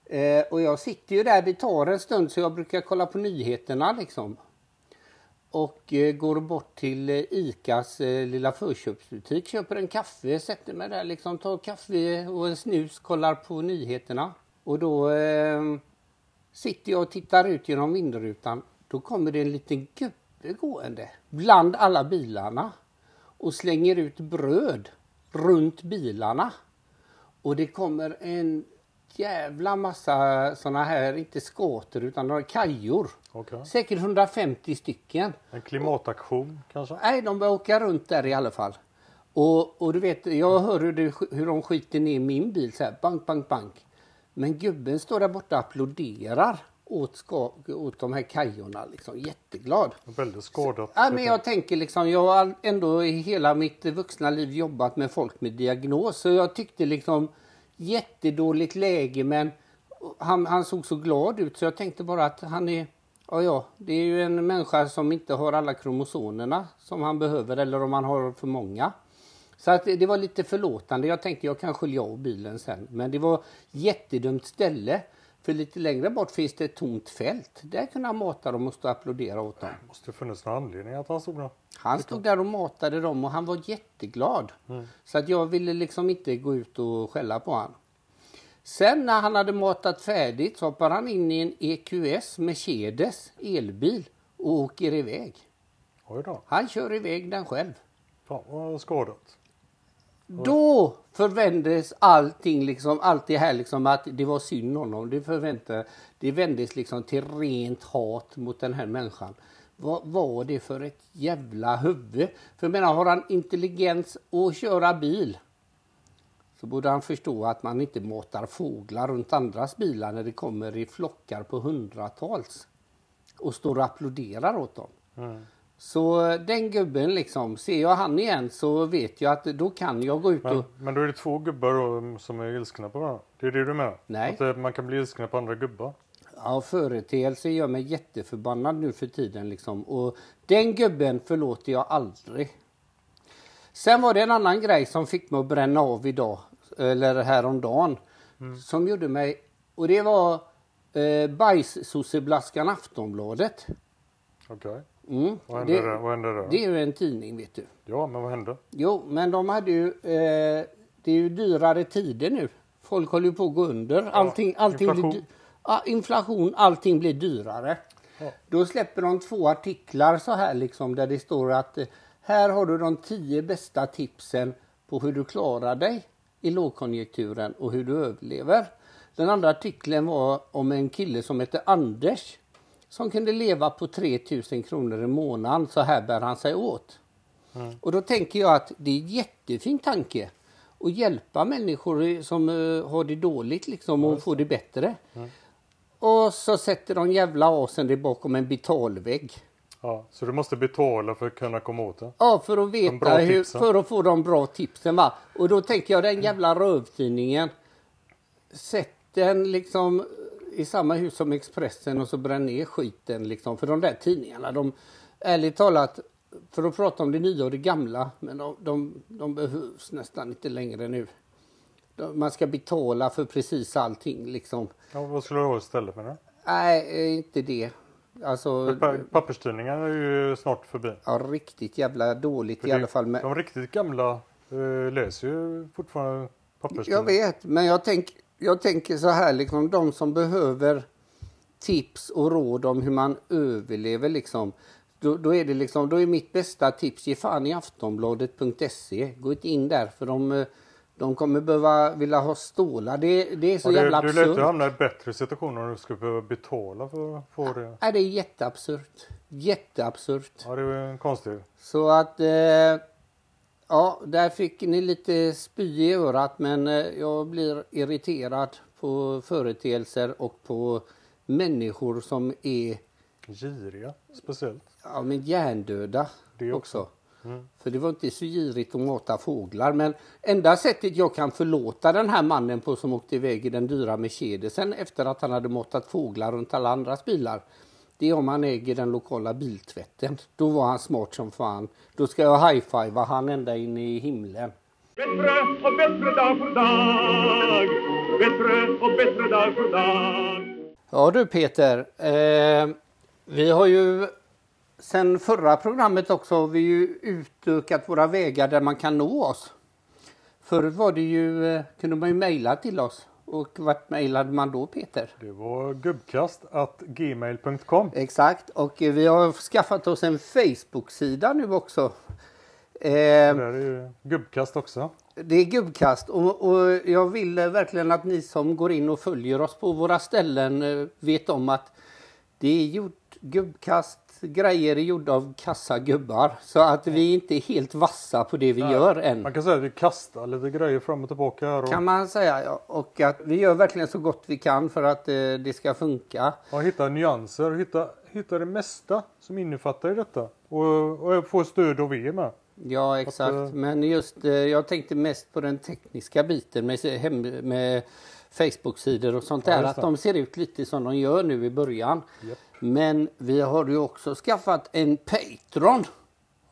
Eh, och jag sitter ju där, det tar en stund så jag brukar kolla på nyheterna liksom. Och eh, går bort till eh, ICAs eh, lilla förköpsbutik, köper en kaffe, sätter mig där liksom, tar kaffe och en snus, kollar på nyheterna. Och då eh, sitter jag och tittar ut genom vindrutan. Då kommer det en liten gubbe gående bland alla bilarna och slänger ut bröd runt bilarna. Och det kommer en jävla massa såna här, inte skåter utan några kajor. Okej. Säkert 150 stycken. En klimataktion kanske? Nej, de börjar åka runt där i alla fall. Och, och du vet, jag hör hur, det, hur de skiter ner min bil så här, bank, bank, bank. Men gubben står där borta och applåderar åt, ska, åt de här kajorna liksom, jätteglad. Väldigt skadat. Ja, men jag tänker liksom, jag har ändå i hela mitt vuxna liv jobbat med folk med diagnos. Så jag tyckte liksom jättedåligt läge men han, han såg så glad ut så jag tänkte bara att han är, ja ja, det är ju en människa som inte har alla kromosomerna som han behöver eller om han har för många. Så att det var lite förlåtande. Jag tänkte jag kan skölja av bilen sen. Men det var jättedumt ställe. För lite längre bort finns det ett tomt fält. Där kunde han mata dem och stå och applådera åt dem. Måste funnits någon anledning att han stod där. Han stod där och matade dem och han var jätteglad. Så att jag ville liksom inte gå ut och skälla på han. Sen när han hade matat färdigt så hoppar han in i en EQS Mercedes elbil och åker iväg. Han kör iväg den själv. Fan vad skadat. Då förvändes allting, liksom, allt det här liksom att det var synd om honom. Det, förväntade, det vändes liksom till rent hat mot den här människan. Vad var det för ett jävla huvud? För jag menar, har han intelligens att köra bil så borde han förstå att man inte matar fåglar runt andras bilar när det kommer i flockar på hundratals och står och applåderar åt dem. Så den gubben liksom, ser jag han igen så vet jag att då kan jag gå ut Men, och... men då är det två gubbar som är ilskna på varandra. Det är det du menar? Nej. Att eh, man kan bli ilskna på andra gubbar? Ja, företeelser gör mig jätteförbannad nu för tiden liksom. Och den gubben förlåter jag aldrig. Sen var det en annan grej som fick mig att bränna av idag, eller häromdagen, som gjorde mig, och det var eh, bajssosseblaskan Aftonbladet. Okej. Mm. Vad hände där? Vad hände där? det är ju en tidning vet du. Ja, men vad hände? Jo, men de hade ju, eh, det är ju dyrare tider nu. Folk håller ju på att gå under. Allting, allting inflation. Blir, ja, inflation, allting blir dyrare. Då släpper de två artiklar så här liksom där det står att eh, här har du de tio bästa tipsen på hur du klarar dig i lågkonjunkturen och hur du överlever. Den andra artikeln var om en kille som heter Anders som kunde leva på 3000 kronor i månaden. Så här bär han sig åt. Och då tänker jag att det är en jättefin tanke att hjälpa människor som eh, har det dåligt liksom och få det bättre. Och så sätter de jävla asen det bakom en betalvägg. Ja, så du måste betala för att kunna komma åt det? Ja, för att veta hur, för att få de bra tipsen va. Och då tänker jag den jävla rövtidningen. Sätt den liksom i samma hus som Expressen och så bränn ner skiten liksom. För de där tidningarna, de ärligt talat, för att prata om det nya och det gamla, men de, de, de behövs nästan inte längre nu. De- Man ska betala för precis allting liksom. Ja, vad skulle du ha istället med det? Nej, eh, inte det. Alltså, Pa- Papperstidningar är ju snart förbi. ja, riktigt jävla dåligt För i det- alla fall. Med, De riktigt gamla eh, läser ju fortfarande papperstidningar. Jag vet, men jag, tänk, jag tänker så här, liksom, de som behöver tips och råd om hur man överlever, liksom, då, då är det liksom, då är mitt bästa tips, ge fan i aftonbladet.se. Gå inte in där, för de, eh, de kommer behöva vilja ha stålar. Det, det är så Och jävla det, du ju absurt. hamna i bättre situation om du skulle behöva betala för att få det. Nej, det är jätteabsurt. Jätteabsurt. Ja, det är ju en konstig. Så att, eh, ja, där fick ni lite spy i örat men eh, jag blir irriterad på företeelser och på människor som är Giriga speciellt. ja, men hjärndöda Det också. också. Mm. För det var inte så girigt att mata fåglar men enda sättet jag kan förlåta den här mannen på som åkte iväg i den dyra Mercedesen efter att han hade matat fåglar runt alla andras bilar det är om han äger den lokala biltvätten. Då var han smart som fan. Då ska jag high-fivea han ända in i himlen. Bättre och bättre dag för dag Bättre och bättre dag för dag Ja du Peter, eh, vi har ju sen förra programmet också har vi ju utökat våra vägar där man kan nå oss. Förut var det ju, eh, kunde man ju mejla till oss. Och vart mejlade man då Peter? Det var gubbkast at gmail.com. Exakt, och eh, vi har skaffat oss en Facebook-sida nu också. Eh, Där är ju gubbkast också. Det är gubbkast och, och jag vill eh, verkligen att ni som går in och följer oss på våra ställen eh, vet om att det är gjort gubbkast, grejer är gjorda av kassa gubbar. Så att vi inte är helt vassa på det vi gör än. Man kan säga att vi kastar lite grejer fram och tillbaka här. Och, Kan man säga ja. Och att vi gör verkligen så gott vi kan för att eh, det ska funka. och hitta nyanser, hitta, hitta det mesta som innefattar i detta. Och, och få stöd av er med. Ja exakt, eh, men just eh, jag tänkte mest på den tekniska biten med, hem, med Facebook-sidor och sånt Ja, där. just Att de ser ut lite som de gör nu i början. Men vi har ju också skaffat en Patreon.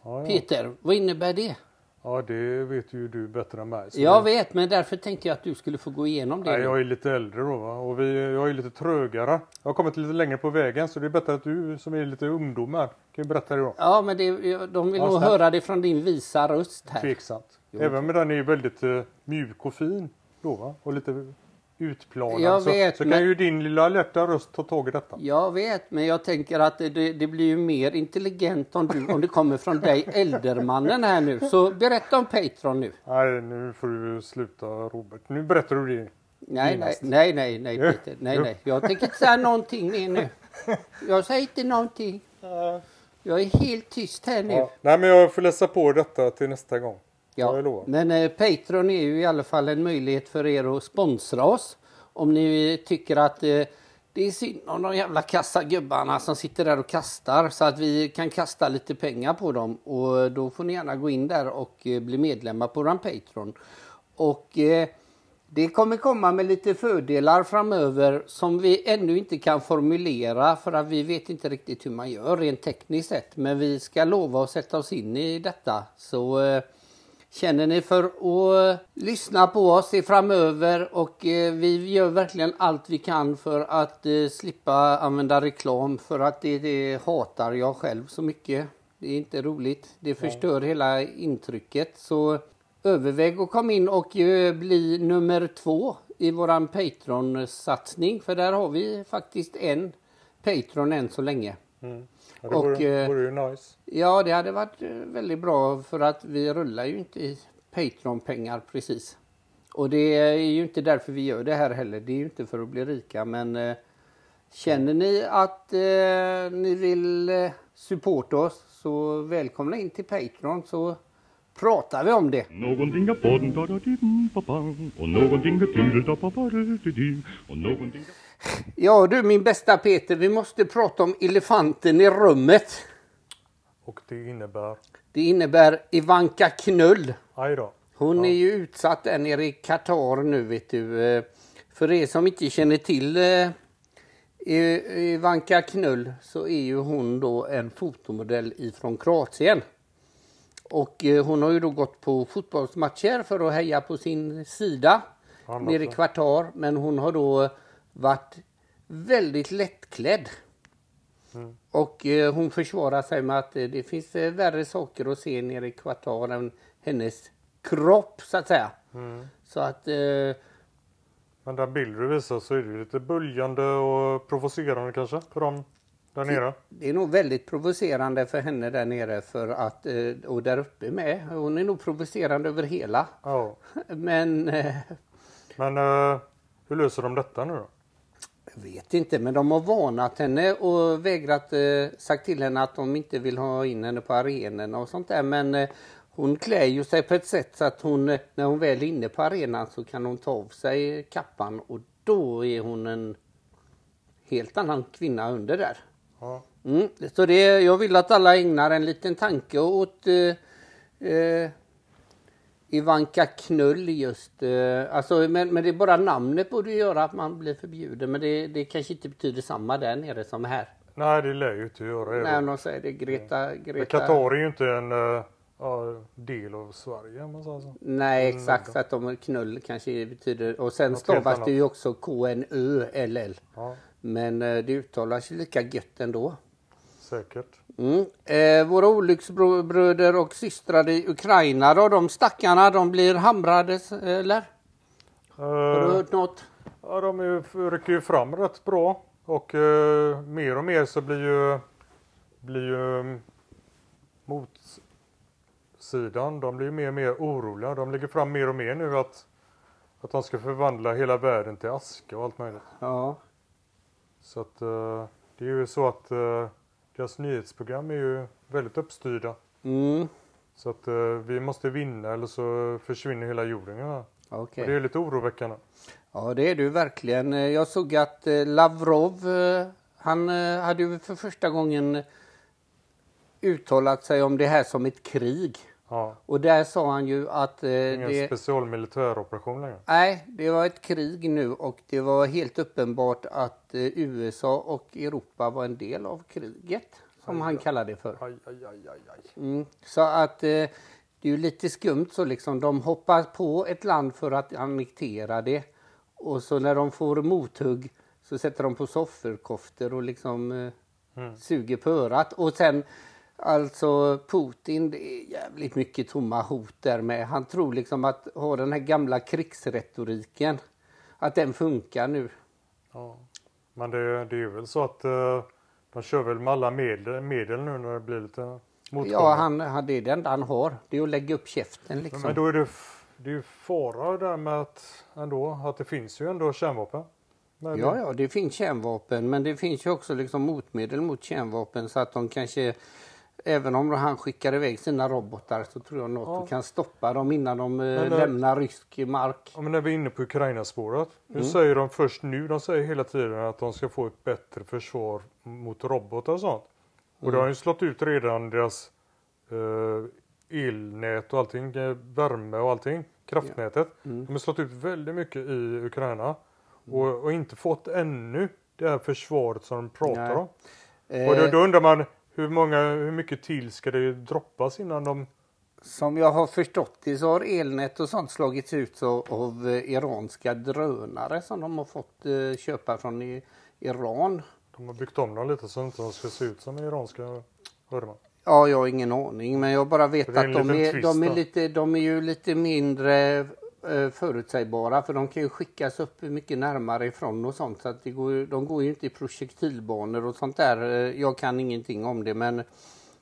Ja, ja. Peter, vad innebär det? ja, det vet ju du bättre än mig. Jag det- vet, men därför tänkte jag att du skulle få gå igenom det. Nej, jag är lite äldre då va? och vi, jag är lite trögare. Jag har kommit lite längre på vägen så det är bättre att du som är lite ungdom här kan berätta det då. Ja, men det, de vill Ja, nog snabbt. höra det från din visa röst här. Tveksamt. Även med den är väldigt eh, mjuk och fin då va? Och lite utplanad. Jag så, vet, så men- kan ju din lilla alerta röst ta tag i detta. Jag vet, men jag tänker att det, det, blir ju mer intelligent om, du, om det kommer från dig, Eldermannen här nu. Så berätta om Patreon nu. Nej, nu får du sluta Robert. Nu berättar du det. Nej, nej, nej, nej, nej, Peter. Nej, nej. Jag tänker inte säga någonting mer nu. Jag säger inte någonting. Jag är helt tyst här nu. Ja. Nej, men jag får läsa på detta till nästa gång. Ja. Men eh, Patreon är ju i alla fall en möjlighet för er att sponsra oss. Om ni tycker att eh, det är synd om de jävla kassagubbarna som sitter där och kastar så att vi kan kasta lite pengar på dem. Och då får ni gärna gå in där och eh, bli medlemmar på vår Patreon. Och eh, det kommer komma med lite fördelar framöver som vi ännu inte kan formulera för att vi vet inte riktigt hur man gör rent tekniskt sett. Men vi ska lova att sätta oss in i detta. Så eh, känner ni för att eh, lyssna på oss i framöver och eh, vi gör verkligen allt vi kan för att eh, slippa använda reklam för att det, det hatar jag själv så mycket. Det är inte roligt. Det förstör hela intrycket. Så överväg att komma in och bli nummer två i våran Patreon-satsning. För där har vi faktiskt en Patreon än så länge. Ja, det Och, eh, vore ju nice. Ja, det hade varit eh, väldigt bra för att vi rullar ju inte i Patreon-pengar precis. Och det är ju inte därför vi gör det här heller. Det är ju inte för att bli rika men eh, känner ni att eh, ni vill eh, supporta oss så välkomna in till Patreon så pratar vi om det. Någonting är podden och någonting dim och någonting är... Ja du min bästa Peter, vi måste prata om elefanten i rummet. Och det innebär... Det innebär Ivanka Knull. Aj då. Hon är ju utsatt där nere i Qatar nu vet du. Eh, För er som inte känner till eh, Ivanka Knull så är ju hon då en fotomodell ifrån Kroatien. Och eh, hon har ju då gått på fotbollsmatcher för att heja på sin sida nere i. Qatar. Men hon har då varit väldigt lättklädd. Och eh, hon försvarar sig med att eh, det finns eh, värre saker att se nere i Qatar än hennes kropp så att säga. Så att eh, Men den bild du visar så är det lite böljande och provocerande kanske för dem där nere. det är nog väldigt provocerande för henne där nere för att, eh, och där uppe med. Hon är nog provocerande över hela. Ja. Men eh, Men eh, hur löser de detta nu då? Jag vet inte, men de har varnat henne och vägrat eh, sagt till henne att de inte vill ha in henne på arenorna och sånt där. Men eh, hon klär ju sig på ett sätt så att hon, eh, när hon väl är inne på arenan så kan hon ta av sig kappan och då är hon en helt annan kvinna under där. Ja. Mm, så det, jag vill att alla ägnar en liten tanke åt eh, eh, Ivanka Knull just. Eh, alltså, men, men det är bara namnet borde göra att man blir förbjuden. Men det, det kanske inte betyder samma där nere som här. Nej, det lär ju inte göra det. Då. de säger det, Greta... Men Greta Qatar är ju inte en ja, del av Sverige man säger så. Nej exakt, så att de knull kanske betyder... Och sen Något stavas det ju också KNÖLL. Ja, Men eh, det uttalas ju lika gött ändå. Säkert. Mm. Eh, våra olycksbröder och systrar i Ukraina då, de stackarna, de blir hamrade eller? Har du Eh, hört något? ja, de är, rycker ju fram rätt bra. Och eh, mer och mer så blir ju, blir ju mm, motsidan, de blir ju mer och mer oroliga. De lägger fram mer och mer nu att, att de ska förvandla hela världen till aska och allt möjligt. Ja. Så att eh, det är ju så att eh, deras nyhetsprogram är ju väldigt uppstyrda. Mm. Så att eh, vi måste vinna eller så försvinner hela jorden. Ja. Och det är lite oroväckande. Ja det är du verkligen. Eh, Jag såg att eh, Lavrov, eh, han hade ju för första gången uttalat sig om det här som ett krig. Ja. Och där sa han ju att... eh, Ingen det... special militäroperation längre. Nej, det var ett krig nu och det var helt uppenbart att eh, USA och Europa var en del av kriget. Som han kallade det för. Aj, aj, aj, aj, aj. Mm. Så att eh, det är ju lite skumt så liksom. De hoppar på ett land för att annektera det. Och så när de får mothugg så sätter de på sofferkoftor och liksom eh, suger på örat. Och sen alltså Putin, det är jävligt mycket tomma hot där med. Han tror liksom att ha den här gamla krigsretoriken. att den funkar nu. Ja. Men det, det är väl så att eh, de kör väl med alla medel, medel nu när det blir lite motgångar. Ja, han, han, det är det enda han har. Det är att lägga upp käften liksom. Men då är det, det är ju fara där med att ändå, att det finns ju ändå kärnvapen. Men Ja, ja, det finns kärnvapen, men det finns ju också liksom motmedel mot kärnvapen så att de kanske, även om han skickar iväg sina robotar så tror jag NATO kan stoppa dem innan de eh, Men, eh, lämnar rysk mark. Ja, men när vi är inne på Ukraina-spåret. Nu Mm. säger de först nu, de säger hela tiden att de ska få ett bättre försvar mot robotar och sånt. Och Mm. det har ju slått ut redan deras eh, elnät och allting, eh, värme och allting, kraftnätet. Mm. De har slått ut väldigt mycket i Ukraina. Och, och inte fått ännu det här försvaret som de pratar Nej. om. Och då, då undrar man hur, många, hur mycket till ska det droppas innan de... Som jag har förstått det så har elnät och sånt slagits ut så, av eh, iranska drönare som de har fått eh, köpa från i, Iran. De har byggt om dem lite så att inte de ska se ut som iranska, man. Ja, jag har ingen aning, men jag bara vet att de är, de, är lite, de är ju lite mindre förutsägbara för de kan ju skickas upp mycket närmare ifrån och sånt så att det går, de går ju inte i projektilbanor och sånt där. Eh, Jag kan ingenting om det men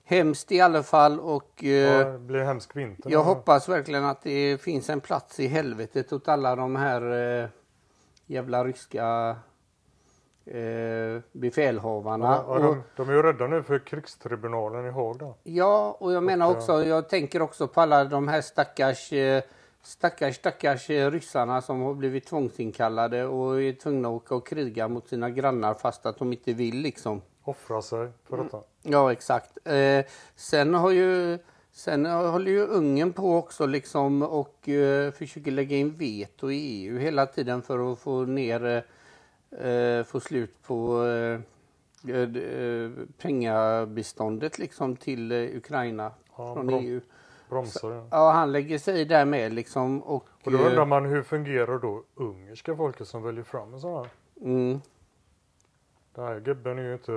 hemskt i alla fall och eh, Ja, blir hemsk vinter. jag hoppas verkligen att det finns en plats i helvetet åt alla de här eh, jävla ryska eh, befälhavarna. Ja, de, de är ju rädda nu för krigstribunalen i Haag. Ja, och jag menar också, jag tänker också på alla de här stackars, eh, stackars, stackars eh, ryssarna som har blivit tvångsinkallade och är tvungna att åka och kriga mot sina grannar fast att de inte vill liksom. Offra sig för Mm. detta. Ja, exakt. Eh, sen har ju Sen håller ju Ungern på också liksom och eh, försöker lägga in veto i EU hela tiden för att få ner, eh, få slut på eh, eh, eh, pengabiståndet liksom till eh, Ukraina Ja, från bra. EU. Bromsar det. Ja, han lägger sig i där med liksom och... Och då eh, undrar man hur fungerar då ungerska folket som väljer fram en sån här? mm, Den här gubben är ju inte,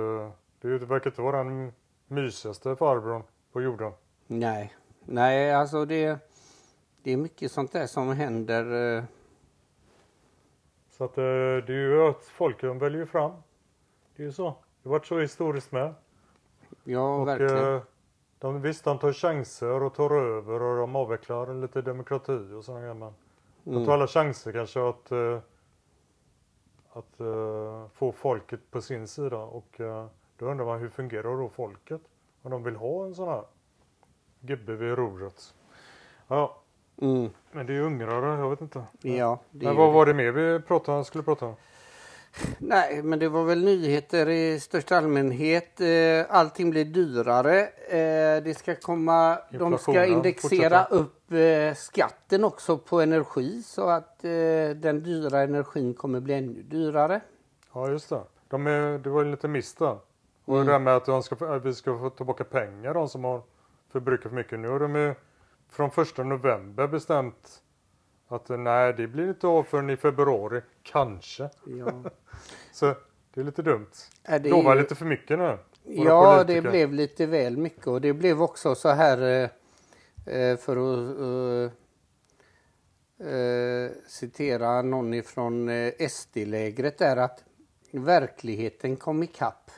det verkar inte vara den mysigaste farbrorn på jorden. nej, nej alltså det, det är mycket sånt där som händer. eh, Så att eh, det är ju att folket väljer fram. Det är ju så. Det har varit så historiskt med. Ja, Och verkligen. eh, de, visst, de tar chanser och tar över och de avvecklar lite demokrati och sådana grejer. Men de Mm. tar alla chanser kanske att, eh, att eh, få folket på sin sida. Och eh, då undrar man hur fungerar då folket? Om de vill ha en sån här gubbe vid rodret. Ja, Mm, men det är ungrare, jag vet inte. ja, Men vad var det mer vi pratade, skulle prata om? Nej, men det var väl nyheter i största allmänhet. Eh, Allting blir dyrare. Eh, Det ska komma, de ska indexera upp eh, skatten också på energi så att den dyra energin kommer bli ännu dyrare. Ja, just det. De är, det var ju lite miss där. Och Mm. det här med att, de ska, att vi ska få tillbaka pengar, de som har förbrukat för mycket. Nu har de ju från första november bestämt att nej, det blir inte av förrän i februari. Kanske. Ja, Så det är lite dumt. Är det Lovar ju- lite för mycket nu. ja det blev lite väl mycket och det blev också så här eh, eh, för att eh, eh, citera någon ifrån eh, SD-lägret där att verkligheten kom ikapp.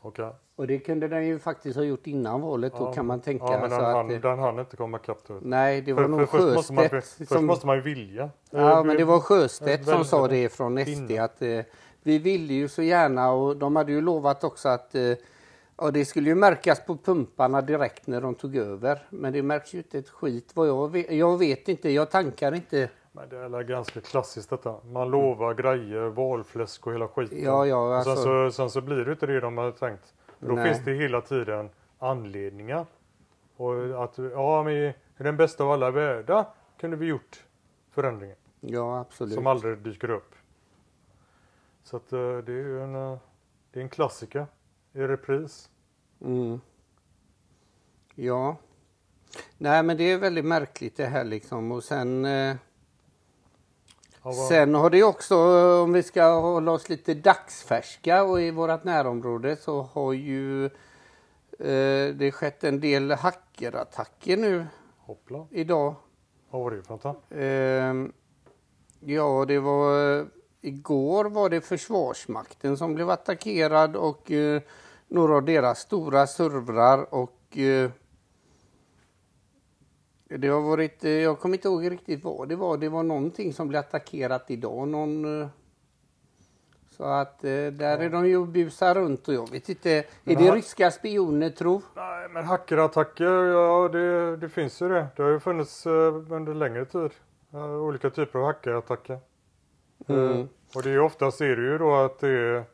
Okej. Och det kunde den ju faktiskt ha gjort innan valet då Ja, kan man tänka. Ja, men den, att, hann, eh, den hann inte komma ikapp. nej, det var För, nog för, först, måste man, Sjöstedt. först som, måste man ju vilja. ja, men det var Sjöstedt som sa det från SD att eh, vi ville ju så gärna och de hade ju lovat också att eh, ja, det skulle ju märkas på pumparna direkt när de tog över. Men det märks ju inte ett skit vad jag vet. Jag vet inte, jag tankar inte. Men det är ganska klassiskt detta. Man lovar grejer, valfläsk och hela skiten. Ja, ja, alltså. sen, så, sen så blir det inte det de har tänkt. Då Nej. finns det hela tiden anledningar. Och att, ja men i den bästa av alla världar kunde vi gjort förändringen. Ja, absolut. Som aldrig dyker upp. Så att eh, det är ju en, eh, det är en klassiker i repris. Mm. Ja. Nej, men det är väldigt märkligt det här liksom och sen eh, Sen har det också, om vi ska hålla oss lite dagsfärska och i vårt närområde så har ju eh, det skett en del hackerattacker nu Hoppla. idag. Vad var det för något? Eh, Ja, det var igår var det Försvarsmakten som blev attackerad och eh, några av deras stora servrar och eh, det har varit, eh, jag kommer inte ihåg riktigt vad det var. Det var någonting som blev attackerat idag. Någon, eh, så att eh, där är de ju och busar runt och jag vet inte. Är Men det ryska spioner tro? Nej, men hackerattacker, ja det, det finns ju det. Det har ju funnits under längre tid. olika typer av hackerattacker. Mm. Och det är ju oftast är det ju då att det är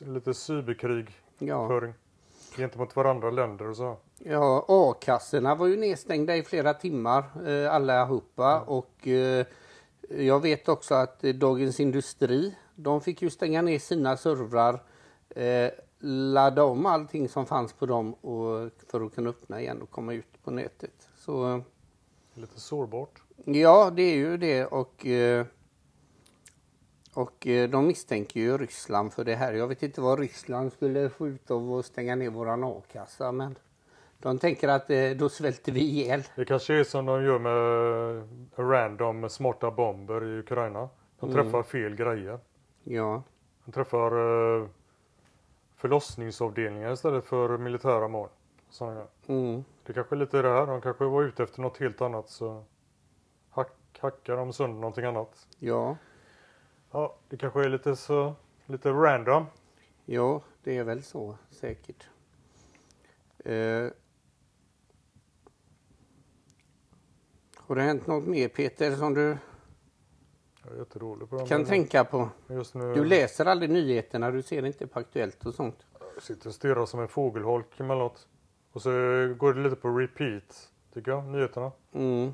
lite cyberkrigföring Ja. gentemot varandra länder och så. Ja, A-kassorna var ju nedstängda i flera timmar eh, allihopa och eh, jag vet också att eh, Dagens Industri, de fick ju stänga ner sina servrar, eh, ladda om allting som fanns på dem och, för att kunna öppna igen och komma ut på nätet. Så Lite sårbart. ja, det är ju det och eh, och eh, de misstänker ju Ryssland för det här. Jag vet inte vad Ryssland skulle få ut av att stänga ner våran A-kassa men de tänker att eh, då svälter vi ihjäl. Det kanske är som de gör med random smarta bomber i Ukraina. De Mm. träffar fel grejer. Ja, De träffar eh, förlossningsavdelningar istället för militära mål. Sådana mm, Det kanske är lite det här. De kanske var ute efter något helt annat så hack, hackar de sönder någonting annat. ja, Ja, det kanske är lite så lite random. ja, det är väl så säkert. Eh, har det hänt något mer Peter som du Jag är på det. kan tänka på? Nu Du läser aldrig nyheterna, du ser inte på Aktuellt och sånt. jag sitter och stirrar som en fågelholk emellanåt. Och så går det lite på repeat, tycker jag, nyheterna. Mm.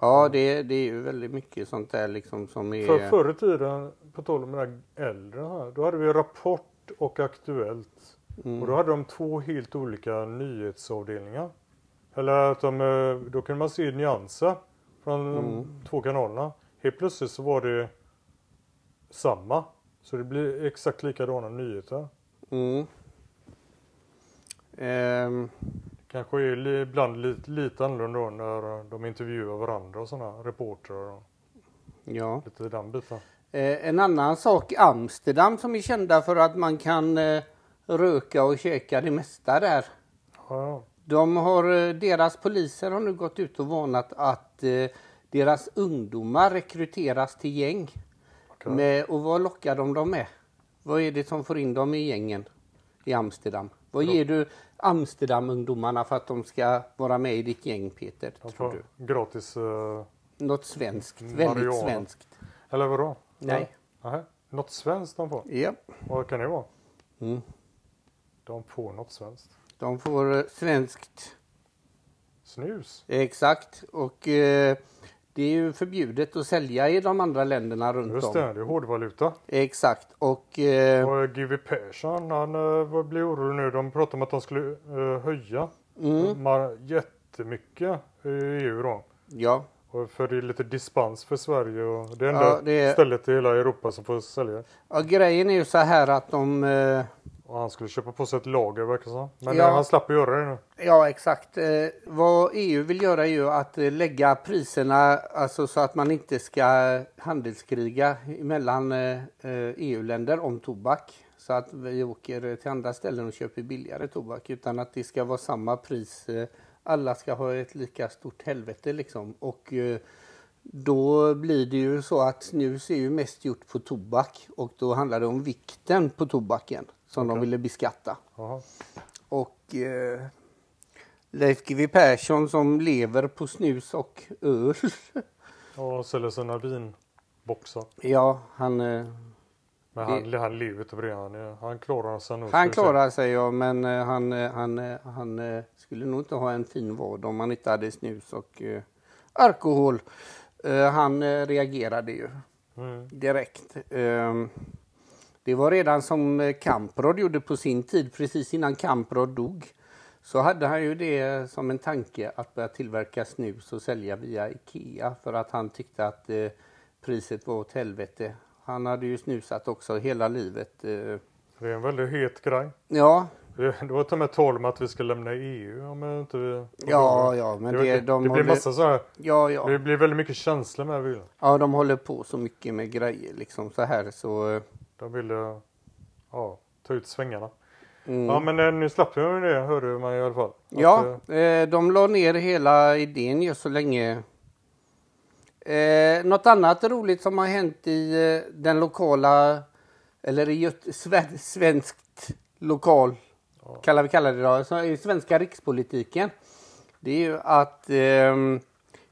Ja, det, det är ju väldigt mycket sånt där liksom som är... För förr i tiden, på tal om den här äldre här, då hade vi Rapport och Aktuellt. Mm. Och då hade de två helt olika nyhetsavdelningar. Eller att de, eh, då kunde man se nyanser från Mm. de två kanalerna. Helt plötsligt så var det samma. Så det blir exakt likadana nyheter. Mm. Ehm, Kanske är ibland lite, lite annorlunda då när de intervjuar varandra och sådana reportrar och ja. lite den biten. Eh, en annan sak, Amsterdam som är kända för att man kan eh, röka och käka det mesta där. Ja. De har, eh, deras poliser har nu gått ut och varnat att eh, deras ungdomar rekryteras till gäng. Med, och vad lockar de dem med? Vad är det som får in dem i gängen i Amsterdam? Vad ger du Amsterdam-ungdomarna för att de ska vara med i ditt gäng Peter? De Tror du? gratis, eh, Något svenskt, Marijuana. väldigt svenskt. eller vadå? Nej. Nej. Något svenskt de får? Ja. Vad kan det vara? Mm. De får något svenskt. De får eh, svenskt Snus? Exakt och eh, det är ju förbjudet att sälja i de andra länderna runt Just om. det, det är hårdvaluta. Exakt och eh, Och GW Persson, han vad blir orolig nu. De pratar om att de skulle eh, höja mm, jättemycket i EU då. ja, Och för det är lite dispens för Sverige och det är enda Ja, det är- stället i hela Europa som får sälja. ja, grejen är ju så här att de eh, Och han skulle köpa på sig ett lager verkar som. Men Ja. eh, han slapp att göra det nu. Ja exakt. Eh, vad EU vill göra är ju att eh, lägga priserna alltså så att man inte ska handelskriga mellan eh, eh, EU-länder om tobak. Så att vi åker till andra ställen och köper billigare tobak utan att det ska vara samma pris. Alla ska ha ett lika stort helvete liksom. Och eh, då blir det ju så att snus är ju mest gjort på tobak och då handlar det om vikten på tobaken som de ville beskatta. Jaha. Och eh, Leif GW Persson som lever på snus och öl. Och säljer sina vinboxar. ja, han, eh, Men han, han lever inte på det. Han, är- han klarar sig nog. han klarar sig ja, men eh, han, eh, han, eh, han eh, skulle nog inte ha en fin vardag om han inte hade snus och eh, alkohol. Eh, han eh, reagerade ju Mm. direkt. Det var redan som eh, Kamprad gjorde på sin tid, precis innan Kamprad dog. Så hade han ju det som en tanke att börja tillverka snus och sälja via Ikea för att han tyckte att eh, priset var åt helvete. Han hade ju snusat också hela livet. Eh, Det är en väldigt het grej. ja, Det, det var till och med tal om att vi ska lämna EU om inte vi... Ja, ja, men det, det, det, de det blir håller, massa så här. ja, ja. Det blir väldigt mycket känslor med vill. ja, de håller på så mycket med grejer liksom så här så. De ville ja, ta ut svängarna. Mm. Ja men eh, nu slapp med det hörde man i alla fall. Ja, eh, eh, de la ner hela idén ju så länge. Eh, något annat roligt som har hänt i eh, den lokala, eller i Göte- sve- svenskt lokal, kallar vi kallar det så i svenska rikspolitiken. Det är ju att ehm,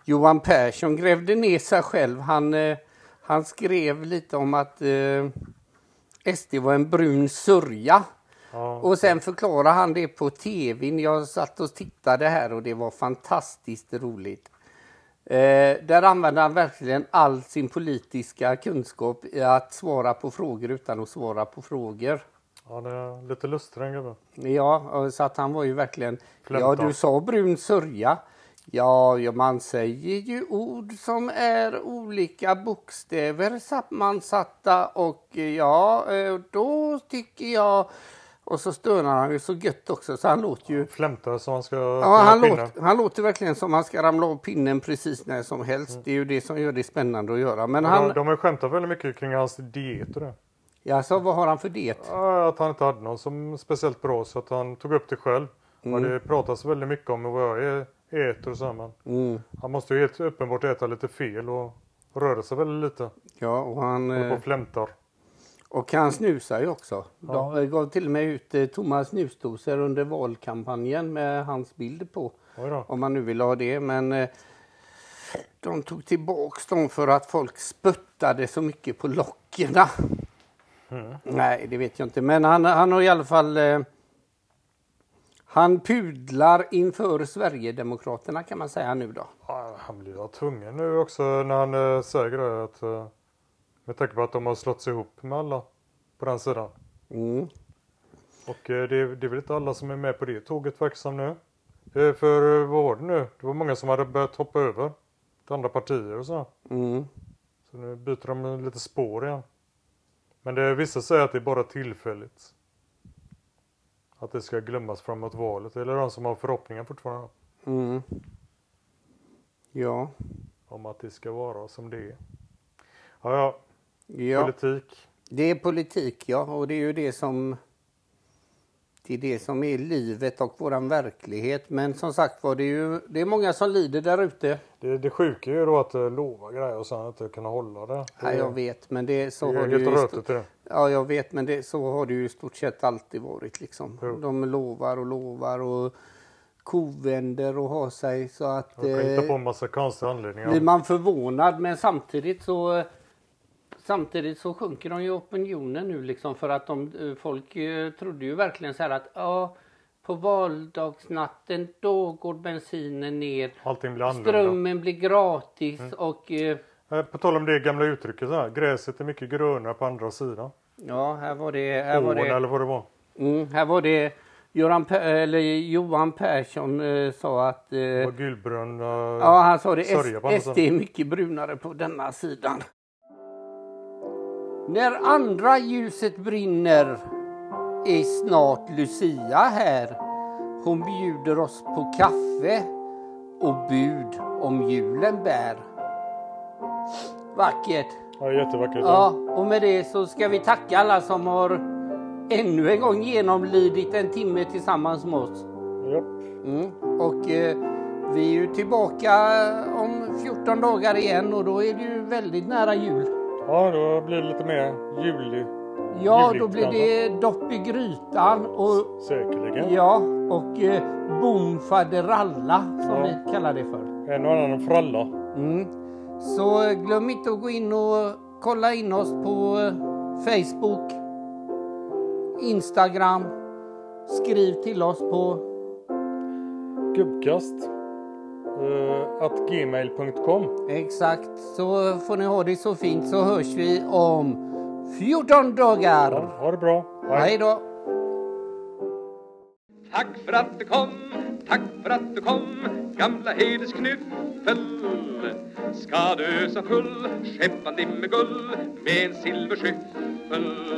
Johan Persson grävde ner sig själv. Han, eh, han skrev lite om att eh, SD var en brun sörja. ja, Och sen förklarade han det på tvn. Jag satt och tittade här och det var fantastiskt roligt. Eh, där använde han verkligen all sin politiska kunskap i att svara på frågor utan att svara på frågor. ja, det är lite lustig den gubben. Ja, så att han var ju verkligen... Flämta. Ja, du sa brun sörja. Ja, ja, man säger ju ord som är olika bokstäver sammansatta och eh, ja, eh, då tycker jag... Och så stönar han ju så gött också så han låter ju... Flämtar som man ska Ja, han, låter, han låter verkligen som han ska ramla av pinnen precis när som helst. Det är ju det som gör det spännande att göra. Men Mm. De, han... de har skämtat väldigt mycket kring hans diet och det. Alltså, vad har han för? Ja, att han inte hade någon som speciellt bra så att han tog upp det själv. Och det pratas väldigt mycket om vad jag är- äter och så men Mm. han måste ju helt uppenbart äta lite fel och röra sig väldigt lite. Ja, och han... Håller på eh, och flämtar. Och han snusar ju också. De gav till och med ut eh, tomma snusdosor under valkampanjen med hans bild på. Om man nu vill ha det. Men eh, de tog tillbaks dem för att folk spöttade så mycket på lockerna. Nej, det vet jag inte. Men han, han har i alla fall... Eh, han pudlar inför Sverigedemokraterna kan man säga nu då. Ja, han blir ju tvungen nu också när han äh, säger det att eh, med tanke på att de har slått sig ihop med alla på den sidan. Mm. Och eh, det, det är väl inte alla som är med på det tåget verkar som nu. Eh, för eh, vad var det nu? Det var många som hade börjat hoppa över till andra partier och så. Mm. Så nu byter de lite spår igen. Men det, vissa säger att det är bara tillfälligt. Att det ska glömmas framåt valet. Eller de som har förhoppningar fortfarande Mm. Ja. om att det ska vara som det är. Ja, ja. ja. Politik. Det är politik, ja. Och det är ju det som... Det är det som är livet och våran verklighet. Men som sagt var, det är ju det är många som lider där ute. Det, det sjuka är ju då att uh, lova grejer och sen inte kunna hålla det. Ja, jag vet, men det så det har är det ju... rötet det. Ja, jag vet, men det, så har det ju i stort sett alltid varit liksom. Jo. De lovar och lovar och kovänder och har sig så att... De kan hitta på Eh, en massa konstiga anledningar. blir man förvånad, men samtidigt så... Samtidigt så sjunker de ju opinionen nu liksom för att de, eh, folk eh, trodde ju verkligen så här att ja, på valdagsnatten då går bensinen ner. Allting blir annorlunda. Strömmen blir gratis Mm. och eh, Eh, På tal om det gamla uttrycket så här. Gräset är mycket grönare på andra sidan. Ja, här var det, här var det, eller vad det var. mm, här var det Göran, Per- eller Johan Persson eh, sa att eh, var gulbrun uh, Ja, han sa det. SD är mycket brunare på denna sidan. När andra ljuset brinner är snart Lucia här. Hon bjuder oss på kaffe och bud om julen bär. Vackert. Ja, jättevackert. Ja, och med det så ska vi tacka alla som har ännu en gång genomlidit en timme tillsammans med oss. Japp. Mm. Och eh, vi är ju tillbaka om 14 dagar igen och då är det ju väldigt nära jul. Ja, då blir det lite mer julig. Ja, Juligt då blir kanske. det dopp i grytan och Säkerligen. ja, och eh, bom faderalla som Ja. vi kallar det för. En och annan fralla. Mm. Så eh, glöm inte att gå in och kolla in oss på eh, Facebook, Instagram. Skriv till oss på Gubbkast. Uh, gmail.com. exakt så får ni ha det så fint så hörs vi om 14 dagar. Ja, ha det bra. Hej då! Tack för att du kom, tack för att du kom Gamla hedersknyffel Ska du ösa full skeppan din med guld Med en silverskyffel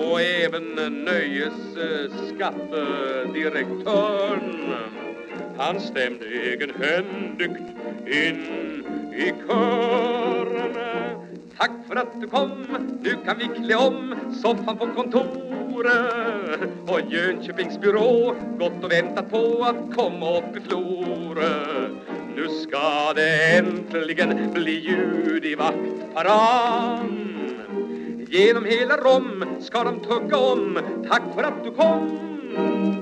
och även nöjesskattedirektören. Han stämde egenhändigt in i kören. Tack för att du kom, nu kan vi klä om soffan på kontoret och Jönköpings byrå gått och väntat på att komma upp i Flore. Nu ska det äntligen bli ljud i vaktparan. Genom hela Rom ska de tugga om Tack för att du kom.